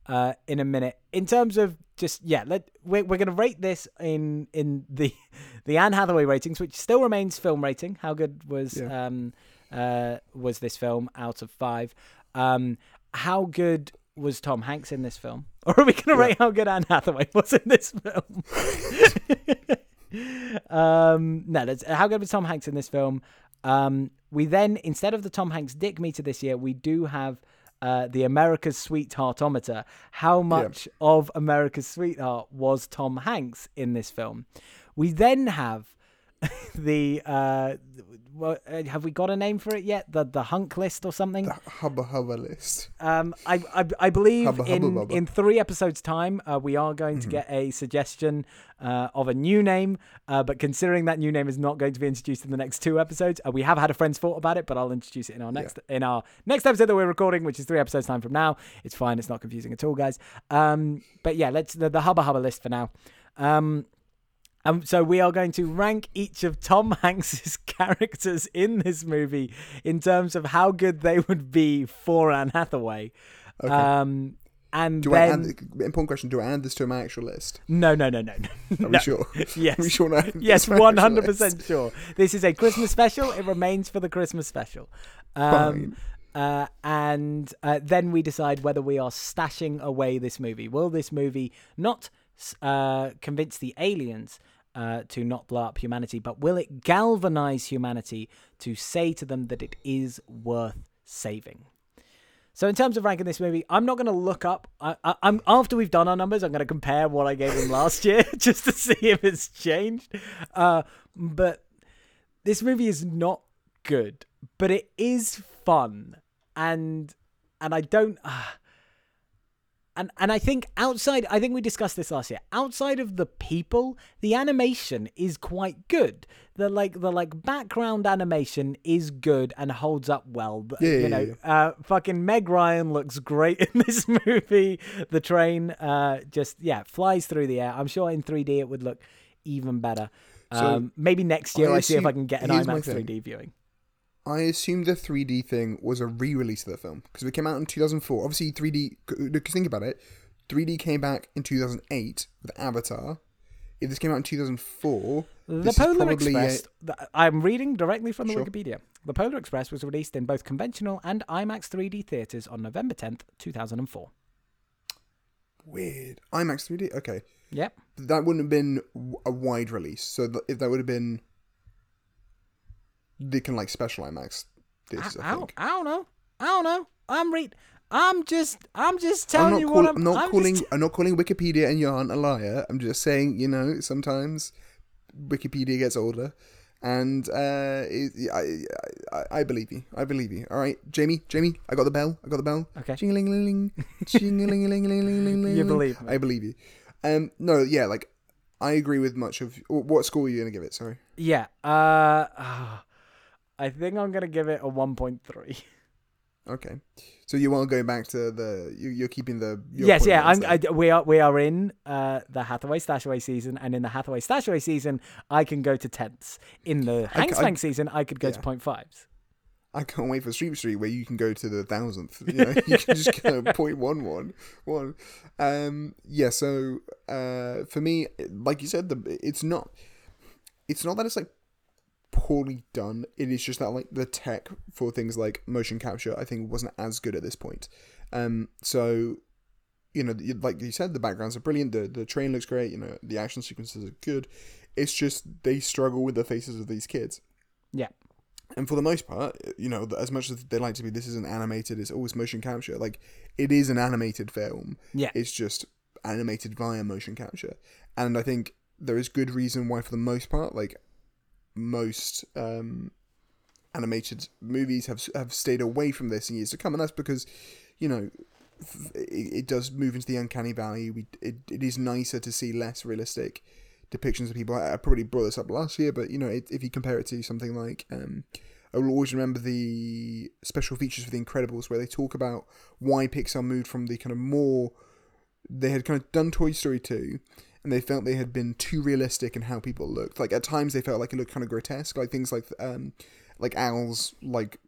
uh, in a minute. In terms of just yeah, let we're, we're gonna rate this in in the the Anne Hathaway ratings, which still remains film rating. How good was Yeah. um uh was this film out of five? Um, how good was Tom Hanks in this film, or are we gonna rate how good Anne Hathaway was in this film? um, no, that's how good was Tom Hanks in this film. Um, we then instead of the Tom Hanks Dick meter this year, we do have uh, the America's Sweetheartometer. How much of America's Sweetheart was Tom Hanks in this film? We then have the uh, what, uh, have we got a name for it yet? The the hunk list or something? The Hubba hubba list. Um, I, I, I believe Hubba, hubba, in, in three episodes' time, uh, we are going Mm-hmm. to get a suggestion uh, of a new name. Uh, but considering that new name is not going to be introduced in the next two episodes, uh, we have had a friend's thought about it. But I'll introduce it in our next in our next episode that we're recording, which is three episodes time from now. It's fine. It's not confusing at all, guys. Um, but yeah, let's the, the hubba hubba list for now. Um, um, so we are going to rank each of Tom Hanks's characters in this movie in terms of how good they would be for Anne Hathaway. Um, and Do then I add important question? Do I add this to my actual list? no, no, no, no, no. Are no. we sure? Yes. Are we sure? I add this Yes, one hundred percent sure. This is a Christmas special. It remains for the Christmas special. Um, uh, and uh, then we decide whether we are stashing away this movie. Will this movie not uh, convince the aliens uh, to not blow up humanity, but will it galvanize humanity to say to them that it is worth saving? So in terms of ranking this movie, I'm not going to look up. I, I'm after we've done our numbers, I'm going to compare what I gave him last year just to see if it's changed. Uh, but this movie is not good, but it is fun, and and I don't. Uh, and and I think outside, I think we discussed this last year. Outside of the people, the animation is quite good. The like the like background animation is good and holds up well. Yeah, you know, uh, fucking Meg Ryan looks great in this movie. The train, uh, just yeah, flies through the air. I'm sure in 3D it would look even better. So, Um, maybe next year I I, see if I can get an IMAX 3D viewing. I assumed the 3D thing was a re-release of the film because it came out in 2004. Obviously, 3D. Uh, because think about it, 3D came back in 2008 with Avatar. If this came out in 2004, The Polar probably a- Express. th- I'm reading directly from the Sure. Wikipedia. The Polar Express was released in both conventional and IMAX 3D theaters on November 10th, 2004. weird IMAX 3D. Okay, Yep. that wouldn't have been a wide release. So if that would have been the kind of like special IMAX. I, This I, I, don't. I don't know. I don't know. I'm read. I'm just. I'm just I'm telling you call- what I'm. I'm not I'm calling. I'm not calling Wikipedia and Yarn a liar. I'm just saying, you know, sometimes Wikipedia gets older, and uh, it, I, I, I believe you. I believe you. All right, Jamie. Jamie, I got the bell. I got the bell. Okay. Ching-a-ling-a-ling-a-ling-a-ling. You believe me. I believe you. Um, no, yeah, like I agree with much of. What score are you gonna give it? Sorry. yeah. Uh. I think I'm gonna give it a 1.3. Okay. So you are going back to the. You, you're keeping the. your yes, yeah. I'm. I, we are we are in uh, the Hathaway Stashaway season, and in the Hathaway Stashaway season, I can go to tenths. In the Hanks I- Bank season, I could go to point fives. I can't wait for Street Street where you can go to the thousandth. You know, you can just go point one one one. Um, yeah. So uh, for me, like you said, the it's not. It's not that it's like poorly done. It is just that like the tech for things like motion capture, I think, wasn't as good at this point. Um, so you know, like you said, the backgrounds are brilliant. The the train looks great. You know, the action sequences are good. It's just they struggle with the faces of these kids. Yeah. And for the most part, you know, as much as they like to be, this isn't animated. It's always motion capture. Like it is an animated film. Yeah. It's just animated via motion capture, and I think there is good reason why, for the most part, like most um, animated movies have have stayed away from this in years to come, and that's because, you know, it, it does move into the uncanny valley. We it, it is nicer to see less realistic depictions of people. I, I probably brought this up last year, but you know, it, if you compare it to something like, um, I will always remember the special features for The Incredibles, where they talk about why Pixar moved from the kind of more they had kind of done Toy Story 2 and they felt they had been too realistic in how people looked. Like at times they felt like it looked kind of grotesque, like things like um like Al's like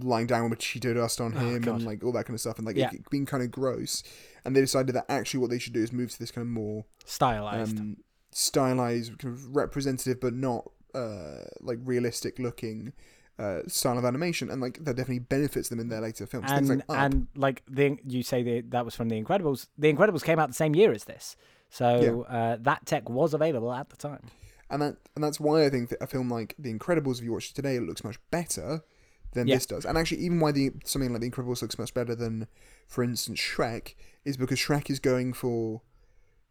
lying down with Cheeto dust on him Oh, and like all that kind of stuff, and like Yeah. it being kind of gross. And they decided that actually what they should do is move to this kind of more Stylized. um, stylized, kind of representative, but not uh, like realistic looking uh, style of animation, and like that definitely benefits them in their later films. And like and like the you say the, that was from the Incredibles. The Incredibles came out the same year as this, so uh, that tech was available at the time. and that and that's why I think that a film like The Incredibles, if you watch it today, it looks much better than Yeah. this does. And actually, even why the something like The Incredibles looks much better than, for instance, Shrek, is because Shrek is going for,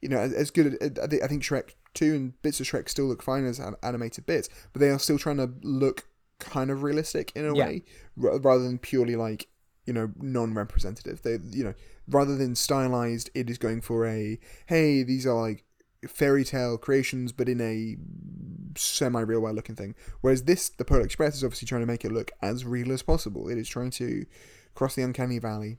you know, as, as good. As, I think I think Shrek two and bits of Shrek still look fine as an, animated bits, but they are still trying to look kind of realistic in a Yeah. way, r- rather than purely like you know non-representative. They you know rather than stylized, it is going for a hey these are like fairy tale creations, but in a semi real world looking thing. Whereas this, the Polar Express, is obviously trying to make it look as real as possible. It is trying to cross the uncanny valley,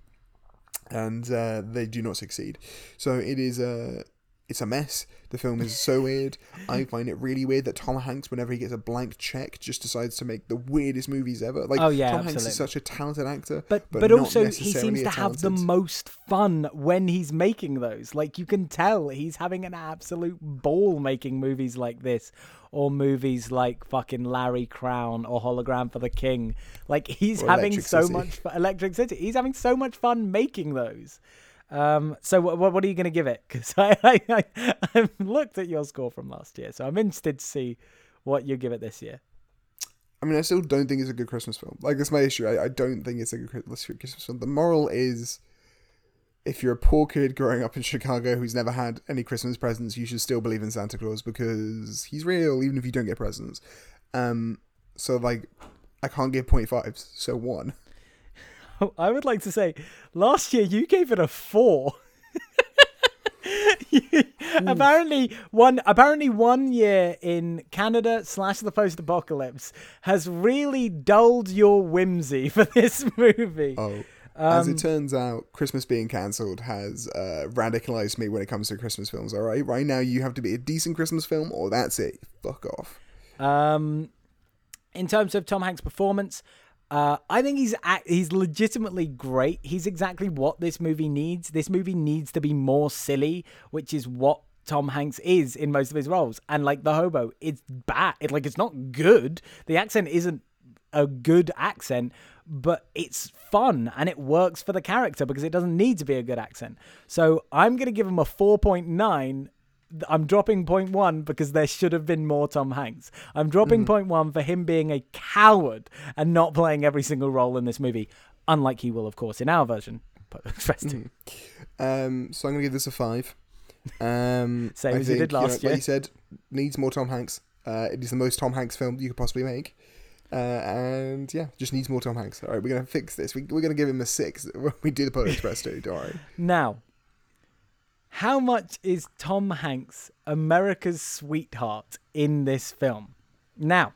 and uh, they do not succeed. So it is a. It's a mess. The film is so weird. I find it really weird that Tom Hanks, whenever he gets a blank check, just decides to make the weirdest movies ever. Like Oh, yeah, Tom Hanks is such a talented actor, But but, but, also he seems to have the most fun when he's making those. Like you can tell he's having an absolute ball making movies like this or movies like fucking Larry Crowne or Hologram for the King. Like he's Or having Electric so City. much fun. Electric City. He's having so much fun making those. Um, so what, what are you going to give it? Because I, I, I I've looked at your score from last year, so I'm interested to see what you give it this year. I mean, I still don't think it's a good Christmas film. Like, that's my issue. I, I don't think it's a good Christmas film. The moral is if you're a poor kid growing up in Chicago who's never had any Christmas presents, you should still believe in Santa Claus because he's real, even if you don't get presents. Um, so, like, I can't give point fives, so one. I would like to say, last year you gave it a four. apparently one apparently one year in Canada slash the post apocalypse has really dulled your whimsy for this movie. Oh. As Um, it turns out, Christmas being cancelled has uh, radicalized me when it comes to Christmas films, alright? Right now, you have to be a decent Christmas film, or that's it. Fuck off. Um, in terms of Tom Hanks' performance, uh, I think he's he's legitimately great. He's exactly what this movie needs. This movie needs to be more silly, which is what Tom Hanks is in most of his roles. And like the hobo, it's bad. It like it's not good. The accent isn't a good accent, but it's fun and it works for the character because it doesn't need to be a good accent. So I'm gonna give him a four point nine. I'm dropping point one because there should have been more Tom Hanks. I'm dropping point one for him being a coward and not playing every single role in this movie, unlike he will, of course, in our version. But two. Um, so I'm gonna give this a five. Um, Same I as you did know, last year. Like you said, needs more Tom Hanks. Uh, it is the most Tom Hanks film you could possibly make. Uh, and yeah, just needs more Tom Hanks. All right, we're gonna fix this. We, we're gonna give him a six when we do the Polar Express too. Don't worry. Now, how much is Tom Hanks America's sweetheart in this film? Now,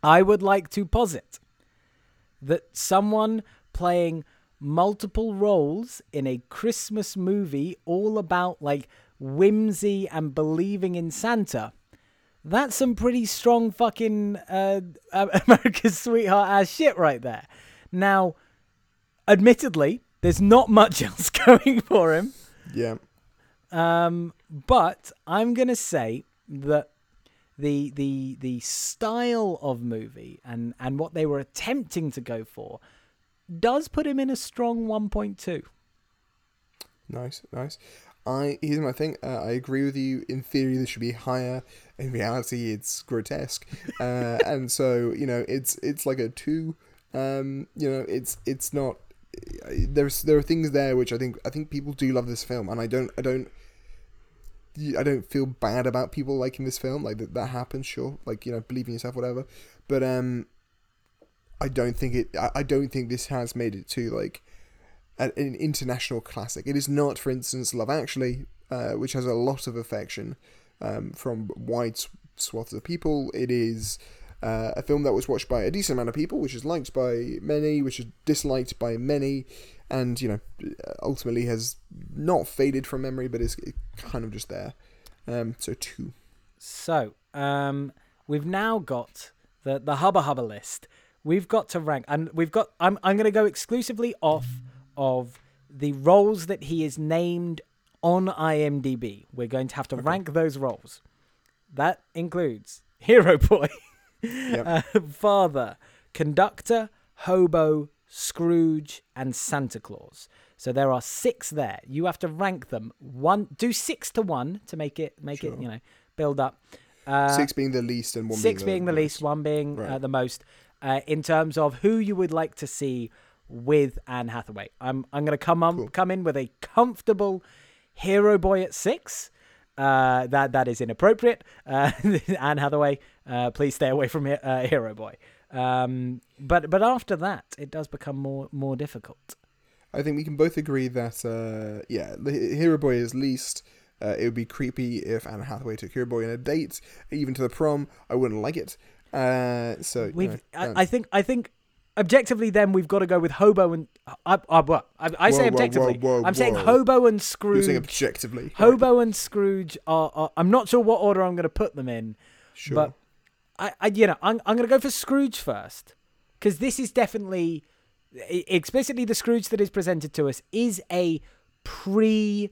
I would like to posit that someone playing multiple roles in a Christmas movie all about like whimsy and believing in Santa. That's some pretty strong fucking uh, America's sweetheart ass shit right there. Now, admittedly, there's not much else going for him. Yeah. Um, but I'm gonna say that the the the style of movie and and what they were attempting to go for does put him in a strong 1.2. Nice, nice. I here's my thing. Uh, I agree with you. In theory, this should be higher. In reality, it's grotesque. Uh, and so you know, it's it's like a two. Um, you know, it's it's not. There's there are things there which I think I think people do love this film, and I don't I don't. I don't feel bad about people liking this film. Like that, that happens, sure. Like you know, believe in yourself, whatever. But um, I don't think it. I, I don't think this has made it to like an, an international classic. It is not, for instance, Love Actually, uh, which has a lot of affection um, from wide swaths of people. It is uh, a film that was watched by a decent amount of people, which is liked by many, which is disliked by many, and you know, ultimately has not faded from memory, but is kind of just there. Um, so two. So, um, we've now got the the hubba hubba list, we've got to rank, and we've got. I'm I'm going to go exclusively off of the roles that he is named on IMDb. We're going to have to rank those roles. That includes Hero Boy, uh, Father, Conductor, Hobo, Scrooge, and Santa Claus. So there are six there. You have to rank them. One, do six to one to make it make it you know build up. Uh, Six being the least and one six being being the least, one being uh, the most. Uh, in terms of who you would like to see with Anne Hathaway, I'm I'm going to come on Cool. come in with a comfortable hero boy at six. Uh, that that is inappropriate. Uh, Anne Hathaway, uh, please stay away from uh, Hero Boy. Um, but but after that, it does become more more difficult. I think we can both agree that, uh, yeah, the Hero Boy is least. Uh, it would be creepy if Anne Hathaway took Hero Boy on a date, even to the prom. I wouldn't like it. Uh, so We've I, I think I think objectively then we've got to go with Hobo and I I, well, I, I say Whoa, objectively. whoa, whoa, I'm saying. Hobo and you're Scrooge. saying objectively. right? Hobo and Scrooge are, are. I'm not sure what order I'm going to put them in, Sure. but I, I you know, I'm, I'm going to go for Scrooge first because this is definitely explicitly the Scrooge that is presented to us is a pre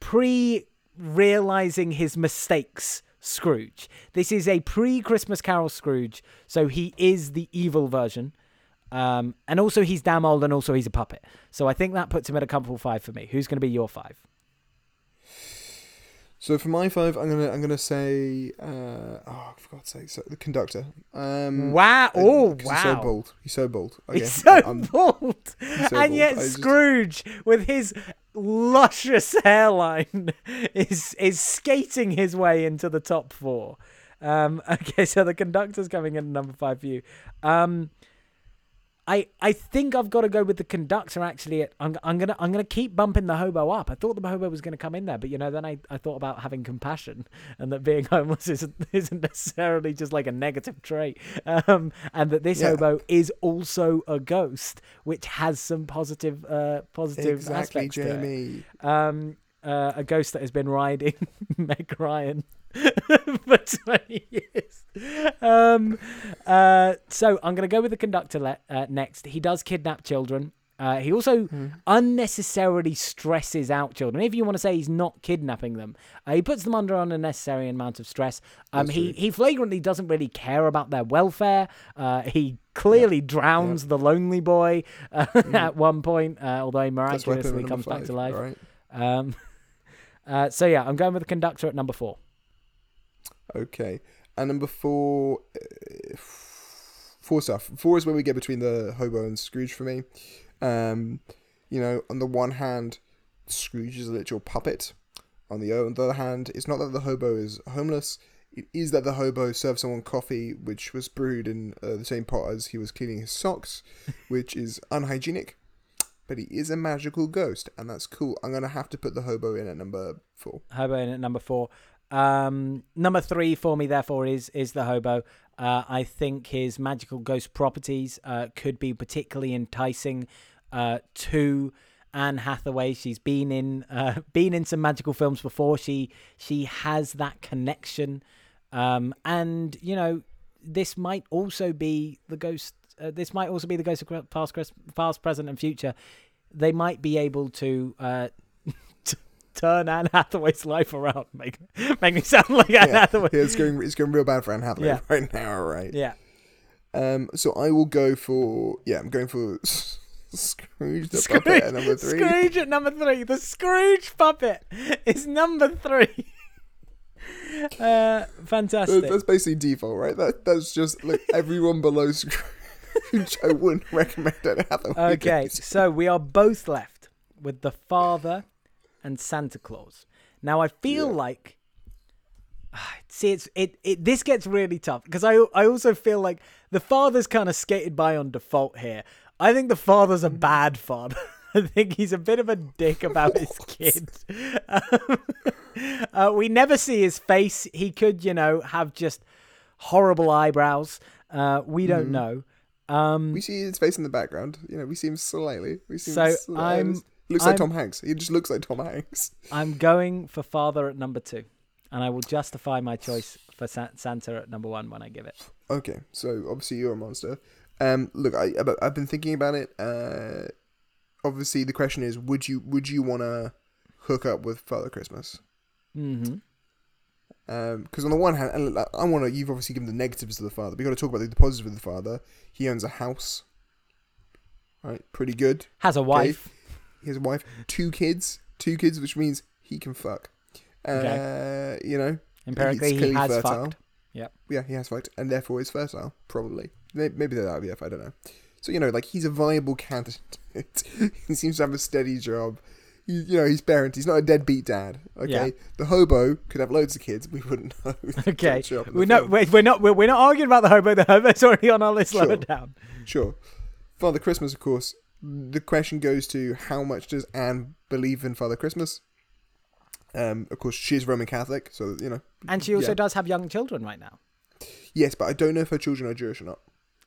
pre realizing his mistakes Scrooge. This is a pre Christmas Carol Scrooge, so he is the evil version. Um, and also he's damn old, and also he's a puppet. So I think that puts him at a comfortable five for me. Who's going to be your five? So for my five, I'm gonna I'm gonna say, uh, oh for God's sake, so the conductor. Um, Wow! Oh wow! He's so bold. He's so bold. Okay. He's so I'm- bold, so and bold. yet I just- Scrooge, with his luscious hairline, is is skating his way into the top four. Um, okay, so the conductor's coming in at number five for you. Um, I I think I've got to go with the conductor. Actually, At- I'm I'm gonna I'm gonna keep bumping the hobo up. I thought the hobo was gonna come in there, but you know, then I, I thought about having compassion and that being homeless isn't isn't necessarily just like a negative trait. Um, and that this Yeah. hobo is also a ghost, which has some positive uh positive exactly, aspects to it Jamie. um, uh, a ghost that has been riding Meg Ryan for 20 years. Um, uh, so I'm going to go with the conductor le- uh, next. He does kidnap children. Uh, he also unnecessarily stresses out children. If you want to say he's not kidnapping them, uh, he puts them under an unnecessary amount of stress. Um, he he flagrantly doesn't really care about their welfare. Uh, he clearly drowns the lonely boy uh, at one point, uh, although he That's why I put him miraculously comes number back to life. Right. Um, uh, so yeah, I'm going with the conductor at number four. Okay. And number four, uh, four stuff. Four is where we get between the hobo and Scrooge for me. Um, you know, on the one hand, Scrooge is a literal puppet. On the on the other hand, it's not that the hobo is homeless. It is that the hobo served someone coffee which was brewed in uh, the same pot as he was cleaning his socks, which is unhygienic. But he is a magical ghost, and that's cool. I'm gonna have to put the hobo in at number four. Hobo in at number four. Um, number three for me, therefore, is is the hobo. Uh, I think his magical ghost properties uh, could be particularly enticing uh, to Anne Hathaway. She's been in uh, been in some magical films before. She she has that connection, um, and you know this might also be the ghost. Uh, this might also be the ghost of past, past, present, and future. They might be able to uh, turn Anne Hathaway's life around. Make make me sound like Anne Yeah, Hathaway. it's going it's going real bad for Anne Hathaway Yeah. right now, right? Yeah, Um, so I will go for yeah, I'm going for Scrooge the puppet at number three. Scrooge at number three. The Scrooge puppet is number three. uh, fantastic. That's, basically default, right? That that's just like everyone below Scrooge. I wouldn't recommend Hathaway. Okay, so we are both left with the father and Santa Claus. Now I feel Yeah. like see it's it, it this gets really tough because I I also feel like the father's kind of skated by on default here. I think the father's a bad father. I think he's a bit of a dick about his kid. Um, uh, we never see his face. He could, you know, have just horrible eyebrows. Uh, we don't know. Um, We see his face in the background. You know, we see him slightly. We see So him sli- I'm- looks I'm- like Tom Hanks. He just looks like Tom Hanks. I'm going for father at number two, and I will justify my choice for Sa- Santa at number one when I give it. Okay, so obviously you're a monster. Um, look, I I've- been thinking about it. Uh, obviously, the question is, would you would you want to hook up with Father Christmas? Mm-hmm. Because on the one hand, I want to. You've obviously given the negatives to the father. We got to talk about the positives of the father. He owns a house. Right, pretty good. Has a wife. He has a wife, two kids, two kids, which means he can fuck. Uh, You know, Empirically, he has fertile. fucked. Yep. yeah, he has fucked, and therefore is fertile. Probably, May- maybe they're IVF. I don't know. So you know, like he's a viable candidate. he seems to have a steady job. He, you know, he's parent. He's not a deadbeat dad. Okay, Yeah. the hobo could have loads of kids. We wouldn't know. Okay. Don't show up in the We're not. We're, we're not. We're, we're not arguing about the hobo. The hobo's already on our list lower Sure. down. Sure. Father Christmas, of course. The question goes to how much does Anne believe in Father Christmas? Um, of course, she's Roman Catholic, so you know. And she also yeah. does have young children right now. Yes, but I don't know if her children are Jewish or not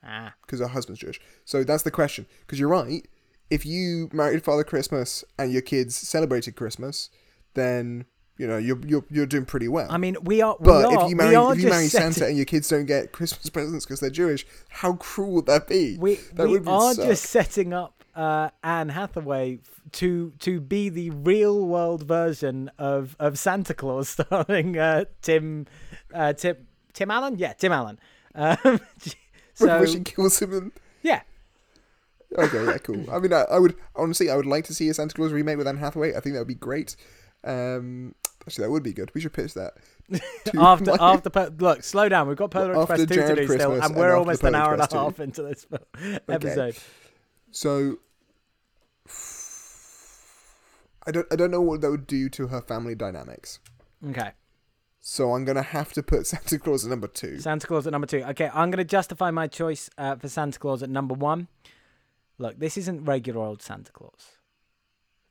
Ah. because her husband's Jewish. So that's the question. Because you're right. If you married Father Christmas and your kids celebrated Christmas, then you know you're you're, you're doing pretty well. I mean, we are. but are, if you marry if you marry setting- Santa and your kids don't get Christmas presents because they're Jewish, how cruel would that be? we, that we are suck. just setting up uh, Anne Hathaway f- to to be the real world version of, of Santa Clause, starring uh, Tim uh, Tim Tim Allen. Yeah, Tim Allen. Um, so she kills him and yeah, Okay, yeah, cool. I mean, I, I would honestly, I would like to see a Santa Clause remake with Anne Hathaway. I think that would be great. Um, actually, that would be good. We should pitch that. after my- after po- look, slow down. We've got Polar Well, Express two to Jared do still, Christmas and and we're almost an hour and a half into this Okay. episode. So, I don't, I don't know what that would do to her family dynamics. Okay, So I'm gonna have to put Santa Claus at number two. Santa Claus at number two. Okay, I'm going to justify my choice uh, for Santa Claus at number one. Look, this isn't regular old Santa Claus.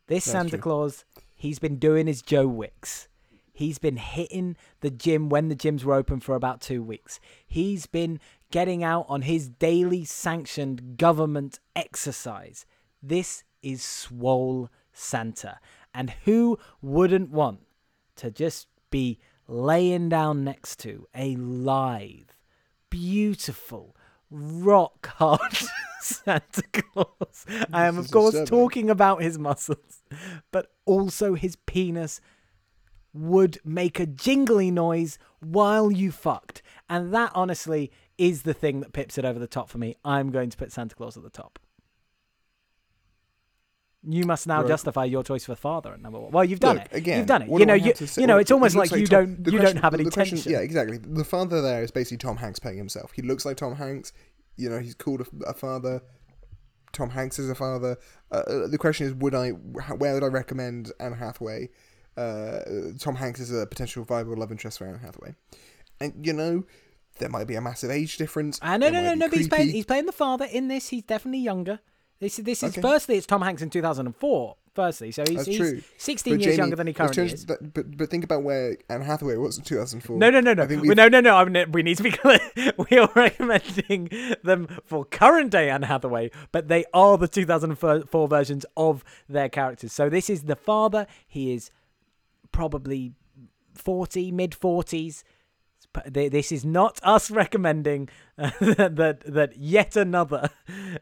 This That's Santa true. Claus, he's been doing his Joe Wicks. He's been hitting the gym when the gyms were open for about two weeks. He's been getting out on his daily sanctioned government exercise. This is Swole Santa. And who wouldn't want to just be laying down next to a lithe, beautiful, rock hard Santa Claus. I am, of course, disturbing. talking about his muscles, but also his penis would make a jingly noise while you fucked. And that, honestly, is the thing that pips it over the top for me. I'm going to put Santa Claus at the top. You must now Right. justify your choice for father at number one. Well, you've done Look, it. Again, You've done it. You know, you, you know, it's almost like you Tom- don't you question- don't have any question- tension. Yeah, exactly. The father there is basically Tom Hanks playing himself. He looks like Tom Hanks. You know, he's called a, a father. Tom Hanks is a father. Uh, Uh, the question is, would I? Where would I recommend Anne Hathaway? Uh, Tom Hanks is a potential viable love interest for Anne Hathaway, and you know, there might be a massive age difference. Ah, no, no, no, no. But he's playing. He's playing the father in this. He's definitely younger. This is this is Okay. firstly, it's Tom Hanks in 2004. Firstly, so he's, he's 16 But years Jamie, younger than he currently is. that- but but think about where Anne Hathaway was in 2004. No, no, no, no. We, no, no, no. I mean, we need to be clear. We are recommending them for current day Anne Hathaway, but they are the 2004 versions of their characters. So this is the father. He is probably 40, mid 40s. This is not us recommending uh, that that yet another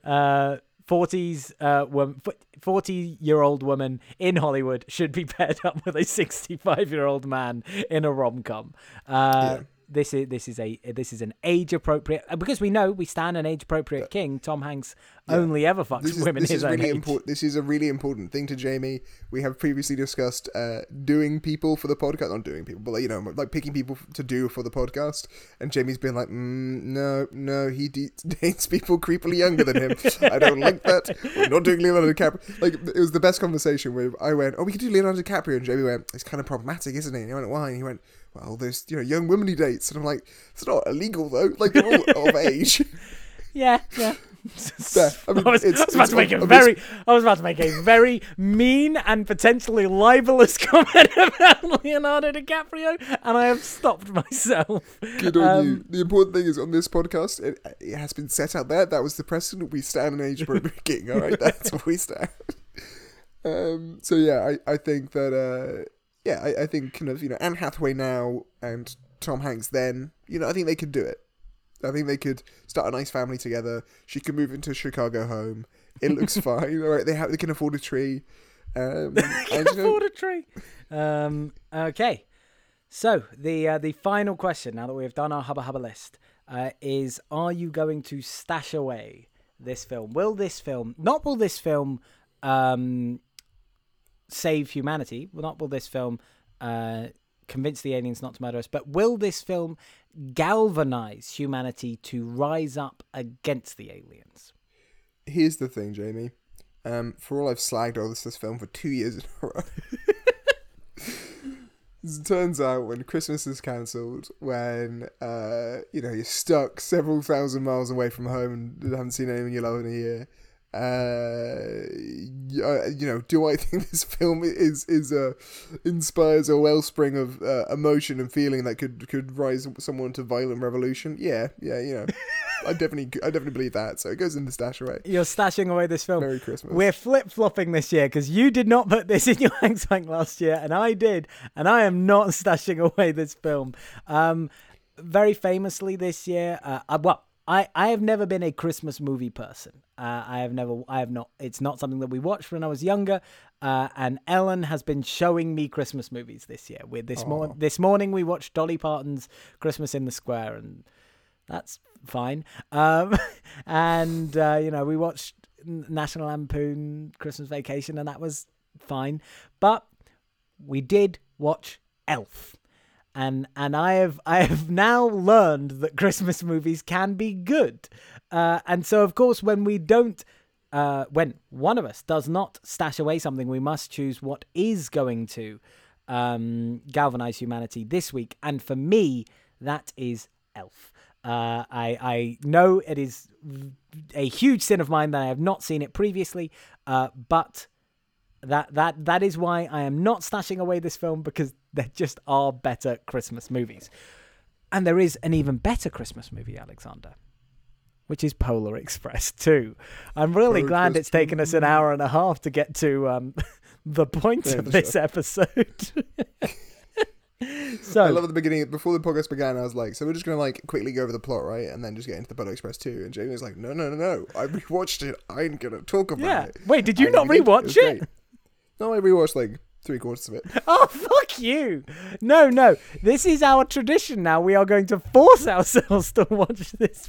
uh, 40s uh, wom- 40 year old woman in Hollywood should be paired up with a 65 year old man in a rom com. Uh, Yeah. This is this is a this is an age appropriate because we know we stand an age appropriate king. Tom Hanks only ever fucks this is, women this his is own really age. important. This is a really important thing to Jamie. We have previously discussed uh, doing people for the podcast, not doing people, but like, you know, like picking people to do for the podcast. And Jamie's been like, mm, no, no, he de- dates people creepily younger than him. I don't like that. We're not doing Leonardo DiCaprio. Like it was the best conversation where I went, oh, we could do Leonardo DiCaprio, and Jamie went, it's kind of problematic, isn't it? And I went, why? And he went. Well, there's you know young women he dates, and I'm like, it's not illegal though. Like they're all of age. Yeah, yeah. Yeah, I mean, I was, it's- I was about to make a very, I was about to make a very mean and potentially libelous comment about Leonardo DiCaprio, and I have stopped myself. Good on Um, you. The important thing is on this podcast, it, it has been set out there. That was the precedent. We stand an age appropriate king. All right, that's where we stand. Um, so yeah, I, I think that uh, yeah, I, I think kind of you know Anne Hathaway now and Tom Hanks then. You know, I think they could do it. I think they could start a nice family together. She could move into a Chicago home. It looks fine. All right, they have they can afford a tree. Um, know, afford a tree. Um, okay, so the uh, the final question now that we have done our hubba hubba list uh, is: Are you going to stash away this film? Will this film not? Will this film um, save humanity? Well, not will this film uh, convince the aliens not to murder us? But will this film galvanize humanity to rise up against the aliens? here's the thing, Jamie. Um, for all I've slagged all this, this film for two years in a row. it turns out when Christmas is cancelled, when uh, you know you're stuck several thousand miles away from home and haven't seen anyone you love in a year, uh, uh, you know, do I think this film is is a inspires a wellspring of uh, emotion and feeling that could could rise someone to violent revolution? Yeah, yeah, you know, I definitely I definitely believe that. So it goes in the stash away. You're stashing away this film. Merry Christmas. We're flip flopping this year because you did not put this in your hang tank last year, and I did, and I am not stashing away this film. Um, very famously this year, uh, uh, well, I, I have never been a Christmas movie person. Uh, I have never, I have not. It's not something that we watched when I was younger. Uh, and Ellen has been showing me Christmas movies this year. With this morning, this morning we watched Dolly Parton's Christmas in the Square, and that's fine. Um, and uh, you know, we watched National Lampoon Christmas Vacation, and that was fine. But we did watch Elf, and and I have I have now learned that Christmas movies can be good. Uh, and so, of course, when we don't. Uh, when one of us does not stash away something, we must choose what is going to um, galvanize humanity this week. And for me, that is Elf. Uh, I I know it is a huge sin of mine that I have not seen it previously, uh, but that that that is why I am not stashing away this film because there just are better Christmas movies, and there is an even better Christmas movie, Alexander, which is Polar Express 2. I'm really Polar glad Express it's taken us an hour and a half to get to um, the point Yeah, of this episode. so I love at the beginning before the podcast began. I was like, "So we're just gonna like quickly go over the plot, right, and then just get into the Polar Express 2. And Jamie was like, "No, no, no, no! I rewatched it. I ain't gonna talk about yeah. it." Wait, did you not rewatch was it? No, I rewatched like three quarters of it. Oh, fuck you. No, no. This is our tradition now. We are going to force ourselves to watch this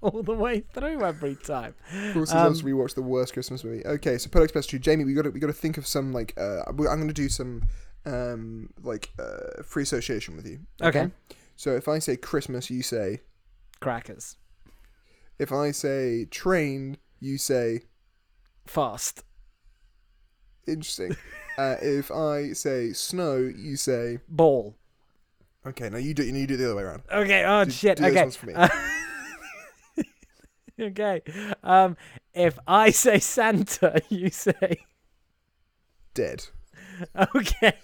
all the way through every time. Forces Um, us to rewatch the worst Christmas movie. Okay, so Polar Express 2. Jamie, we got to we got to think of some like uh, I'm gonna do some um like uh free association with you. Okay. So if I say Christmas, you say. Crackers. If I say train, you say Fast. Interesting. uh, if I say snow, you say Ball. okay. Now you do you do it the other way around. Okay. Oh, Do- shit. do okay. ones for me. Uh, okay. Um, if I say Santa, you say Dead. okay.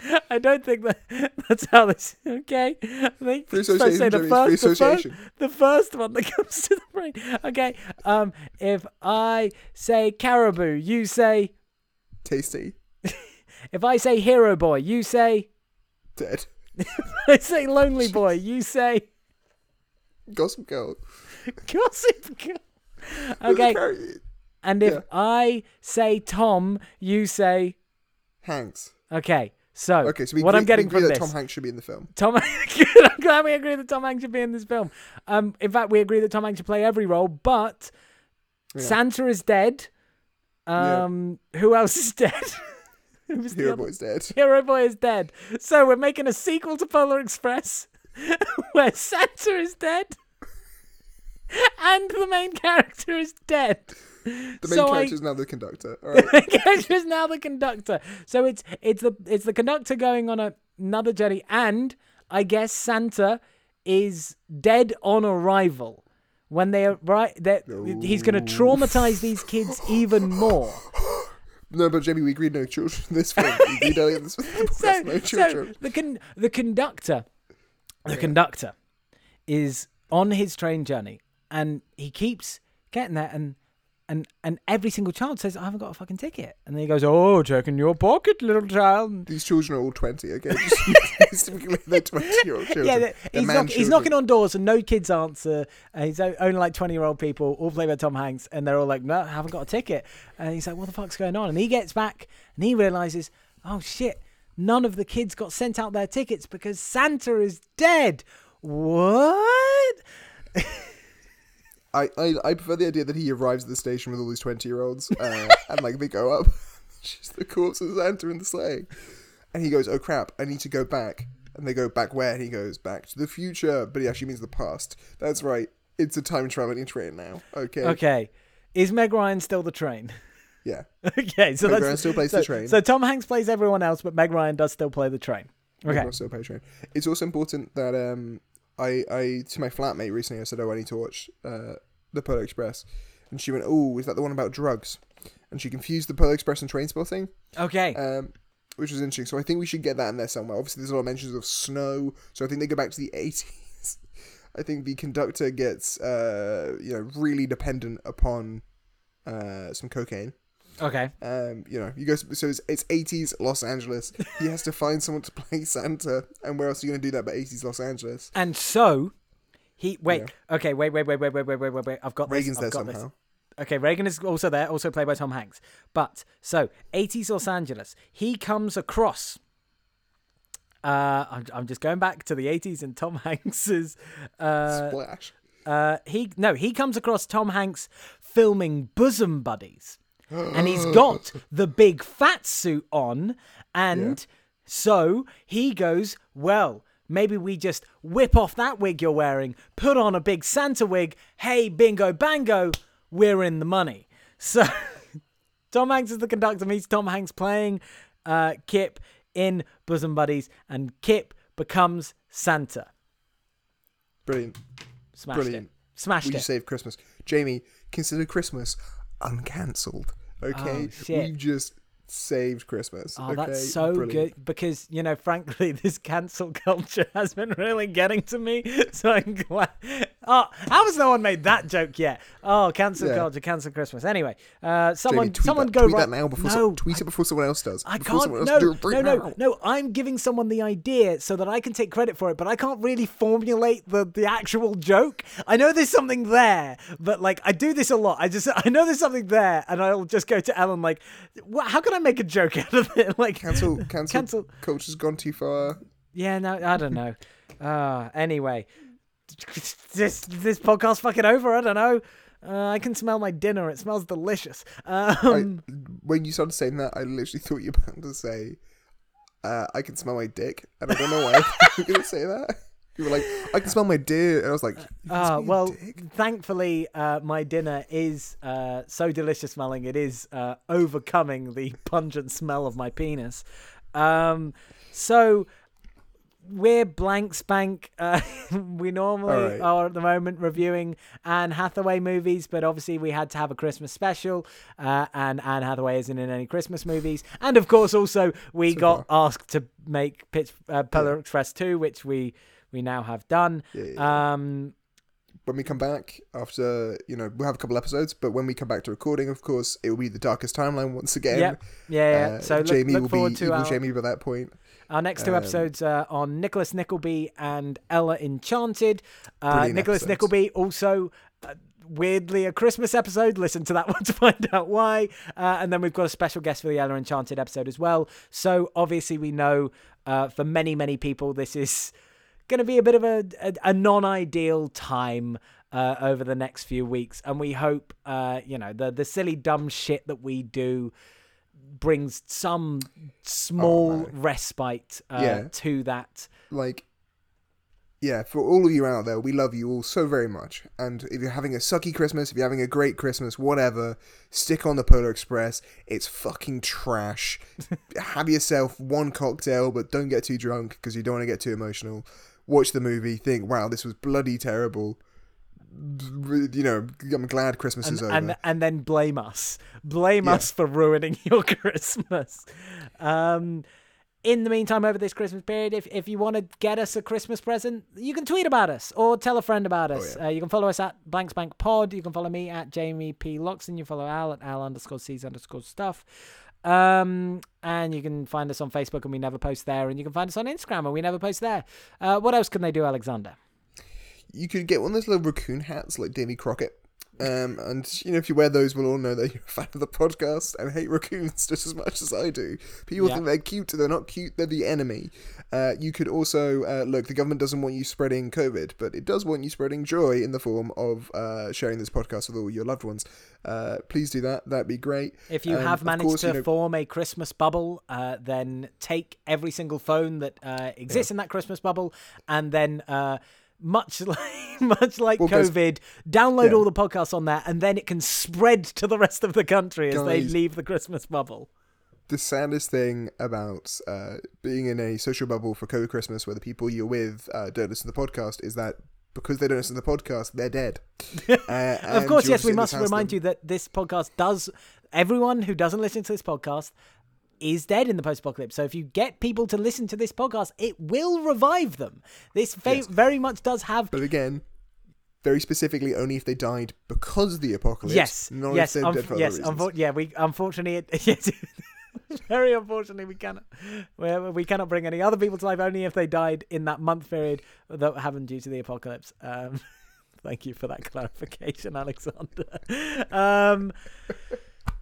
I don't think that that's how this. Okay, I think Free you're say association, the first, the first, association. the first one that comes to the brain. Okay. Um, if I say caribou, you say. Tasty. If I say hero boy, you say. Dead. If I say lonely boy, you say. Gossip Girl. Gossip girl. Okay. And if Yeah. I say Tom, you say. Hanks. Okay. So Okay, so we what agree, I'm getting from that this. Tom Hanks should be in the film. Tom, Good, I'm glad we agree that Tom Hanks should be in this film. Um, in fact, we agree that Tom Hanks should play every role, but Yeah. Santa is dead. Yeah. Um, who else is dead? Who was the Hero Boy's dead. Hero Boy is dead. So we're making a sequel to Polar Express where Santa is dead and the main character is dead. The main So I- character is now the conductor. All right. the character is now the conductor. So it's it's the it's the conductor going on a, another journey, and I guess Santa is dead on arrival. When they arrive, he's going to traumatize these kids even more. No, but Jamie, we agreed no children this film. We agreed earlier this podcast, So, no so children. the con- the conductor, the conductor, is on his train journey, and he keeps getting there, and and and every single child says, "I haven't got a fucking ticket," and then he goes, "Oh, check in your pocket, little child." These children are all 20, okay? They're 20 year old children. Yeah, They're he's, man knock, he's knocking on doors and no kids answer. And he's only like 20 year old people, all played by Tom Hanks, and they're all like, no, I haven't got a ticket. And he's like, what the fuck's going on? And he gets back and he realizes, oh shit, none of the kids got sent out their tickets because Santa is dead. What? I, I, I prefer the idea that he arrives at the station with all these 20 year olds uh, and like they go up. Just the corpse of Santa in the sleigh. And he goes, oh crap, I need to go back. And they go, back where? And he goes, back to the future. But he actually means the past. That's right. It's a time traveling train now. Okay. Okay. Is Meg Ryan still the train? Yeah. okay, so Meg that's Ryan still plays so, the train. So Tom Hanks plays everyone else, but Meg Ryan does still play the train. Okay. Also pay train. It's also important that um I I to my flatmate recently I said oh I need to watch uh the Polar Express, and she went oh is that the one about drugs, and she confused the Polar Express and Trainspotting, Okay. um which was interesting. So I think we should get that in there somewhere. Obviously there's a lot of mentions of snow, so I think they go back to the 80s. I think the conductor gets uh you know really dependent upon uh some cocaine. okay. Um, you know, you go. So it's, it's 80s Los Angeles. He has to find someone to play Santa, and where else are you going to do that but 80s Los Angeles? And so he wait. Okay, wait, wait, wait, wait, wait, wait, wait, wait, wait. I've got Reagan's this. I've there got somehow. This. Okay, Reagan is also there, also played by Tom Hanks. But so 80s Los Angeles, he comes across. Uh, I'm, I'm just going back to the 80s and Tom Hanks's. Uh, Splash. uh, he no, he comes across Tom Hanks filming Bosom Buddies, and he's got the big fat suit on, and so he goes, well. Maybe we just whip off that wig you're wearing, put on a big Santa wig. Hey, bingo, bango, we're in the money. So, Tom Hanks is the conductor, meets Tom Hanks playing uh, Kip in Bosom Buddies, and Kip becomes Santa. Brilliant. Smashed Brilliant. it. Smashed We it. just saved Christmas. Jamie, consider Christmas uncancelled. Okay, Oh, we just saved Christmas. Oh, okay? that's so Brilliant. good because you know, frankly, this cancel culture has been really getting to me. So I'm glad. Oh, how has no one made that joke yet? Oh, cancel Yeah. culture, cancel Christmas. Anyway, uh, someone, Jamie, someone that, go tweet right that now before no, so, tweet it before someone else does. I Before can't. No, do it right no, now. no, no. I'm giving someone the idea so that I can take credit for it, but I can't really formulate the the actual joke. I know there's something there, but like I do this a lot. I just I know there's something there, and I'll just go to Ellen like, what, how can I make a joke out of it? Like Cancel, cancel, Cancel. Culture's gone too far. Yeah, no, I don't know. Uh, anyway, this this podcast fucking over. I don't know. Uh, I can smell my dinner. It smells delicious. I, Um, when you started saying that, I literally thought you were about to say, uh, "I can smell my dick," and I don't know why you were going to say that. You were like, "I can smell my dick," and I was like, "You can uh, well, dick?" thankfully, uh, my dinner is uh, so delicious smelling. It is uh, overcoming the pungent smell of my penis. Um, so we're blank spank. Uh, we normally Alright. are at the moment reviewing Anne Hathaway movies, but obviously we had to have a Christmas special, uh, and Anne Hathaway isn't in any Christmas movies. And of course, also we So got asked to make Pitch uh, Polar Express two, which we we now have done. Yeah, yeah, yeah. Um, when we come back after, you know, we'll have a couple episodes, but when we come back to recording, of course, it will be the darkest timeline once again. Yep. yeah, yeah. Uh, so look, Jamie look will be to evil our, Jamie by that point. Our next two um, episodes are on Nicholas Nickleby and Ella Enchanted. Uh, Nicholas episodes. Nickleby also. Uh, Weirdly, a Christmas episode. Listen to that one to find out why. Uh, and then we've got a special guest for the Ella Enchanted episode as well. So obviously, we know uh, for many, many people, this is going to be a bit of a, a, a non-ideal time uh, over the next few weeks, and we hope uh, you know the the silly dumb shit that we do brings some small Oh, respite uh, Yeah. to that. like yeah for all of you out there we love you all so very much. And if you're having a sucky christmas if you're having a great christmas whatever stick on the polar express. It's fucking trash. Have yourself one cocktail but don't get too drunk because you don't want to get too emotional. Watch the movie think wow this was bloody terrible you know i'm glad christmas And, is over and and then blame us, blame Yeah. us for ruining your Christmas. Um, in the meantime, over this Christmas period, if, if you want to get us a Christmas present, you can tweet about us or tell a friend about us. yeah. uh, you can follow us at Blank Spank Pod. You can follow me at Jamie P. Loxon. You follow Al at Al underscore C's underscore stuff. Um, and you can find us on Facebook and we never post there. And you can find us on Instagram and we never post there. Uh, what else can they do, Alexander? You could get one of those little raccoon hats like Davy Crockett. Um, and you know, if you wear those, we'll all know that you're a fan of the podcast and hate raccoons just as much as I do. People Yeah. think they're cute; they're not cute. They're the enemy. Uh, you could also uh, look. The government doesn't want you spreading COVID, but it does want you spreading joy in the form of uh, sharing this podcast with all your loved ones. Uh, please do that. That'd be great. If you Um, have managed course, to you know- form a Christmas bubble, uh, then take every single phone that uh, exists in that Christmas bubble, and then uh, much like much like Well, COVID, download Yeah. all the podcasts on there, and then it can spread to the rest of the country as they leave the Christmas bubble. the saddest thing about uh, being in a social bubble for COVID Christmas where the people you're with uh, don't listen to the podcast is that because they don't listen to the podcast, they're dead. Uh, Of course, yes, we must remind you that this podcast does. Everyone who doesn't listen to this podcast is dead in the post-apocalypse. So if you get people to listen to this podcast, it will revive them. This fa- Yes. very much does have But again, very specifically, only if they died because of the apocalypse. yes, not yes, if they're unf- dead for yes. other reasons. unfor- yeah, we unfortunately, it, yes, very unfortunately, we cannot, we, we cannot bring any other people to life only if they died in that month period that happened due to the apocalypse. Um, thank you for that clarification, Alexander. Um,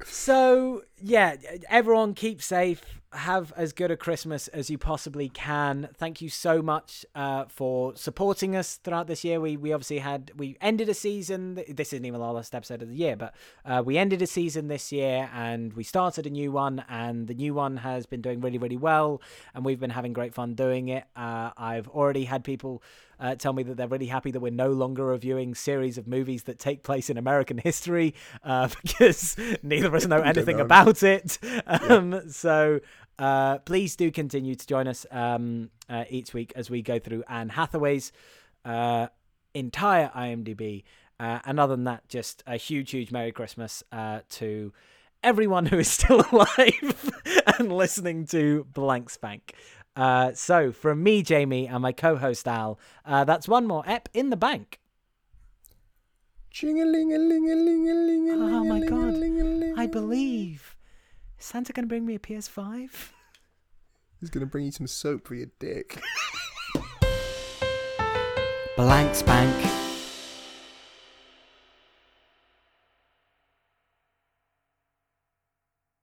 so yeah, everyone keep safe. Have as good a Christmas as you possibly can. Thank you so much uh, for supporting us throughout this year. We we obviously had we ended a season. This isn't even our last episode of the year, but uh, we ended a season this year and we started a new one. And the new one has been doing really really well, and we've been having great fun doing it. Uh, I've already had people uh, tell me that they're really happy that we're no longer reviewing series of movies that take place in American history uh, because neither of us know anything know. about it. Um, So uh, please do continue to join us um, uh, each week as we go through Anne Hathaway's uh, entire IMDb. Uh, and other than that, just a huge, huge Merry Christmas uh, to everyone who is still alive and listening to Blank Spank. Uh, so, from me, Jamie, and my co host Al, uh, that's one more ep in the bank. Oh my God. I believe. Is Santa going to bring me a PS5? He's gonna bring you some soap for your dick. Blank Spank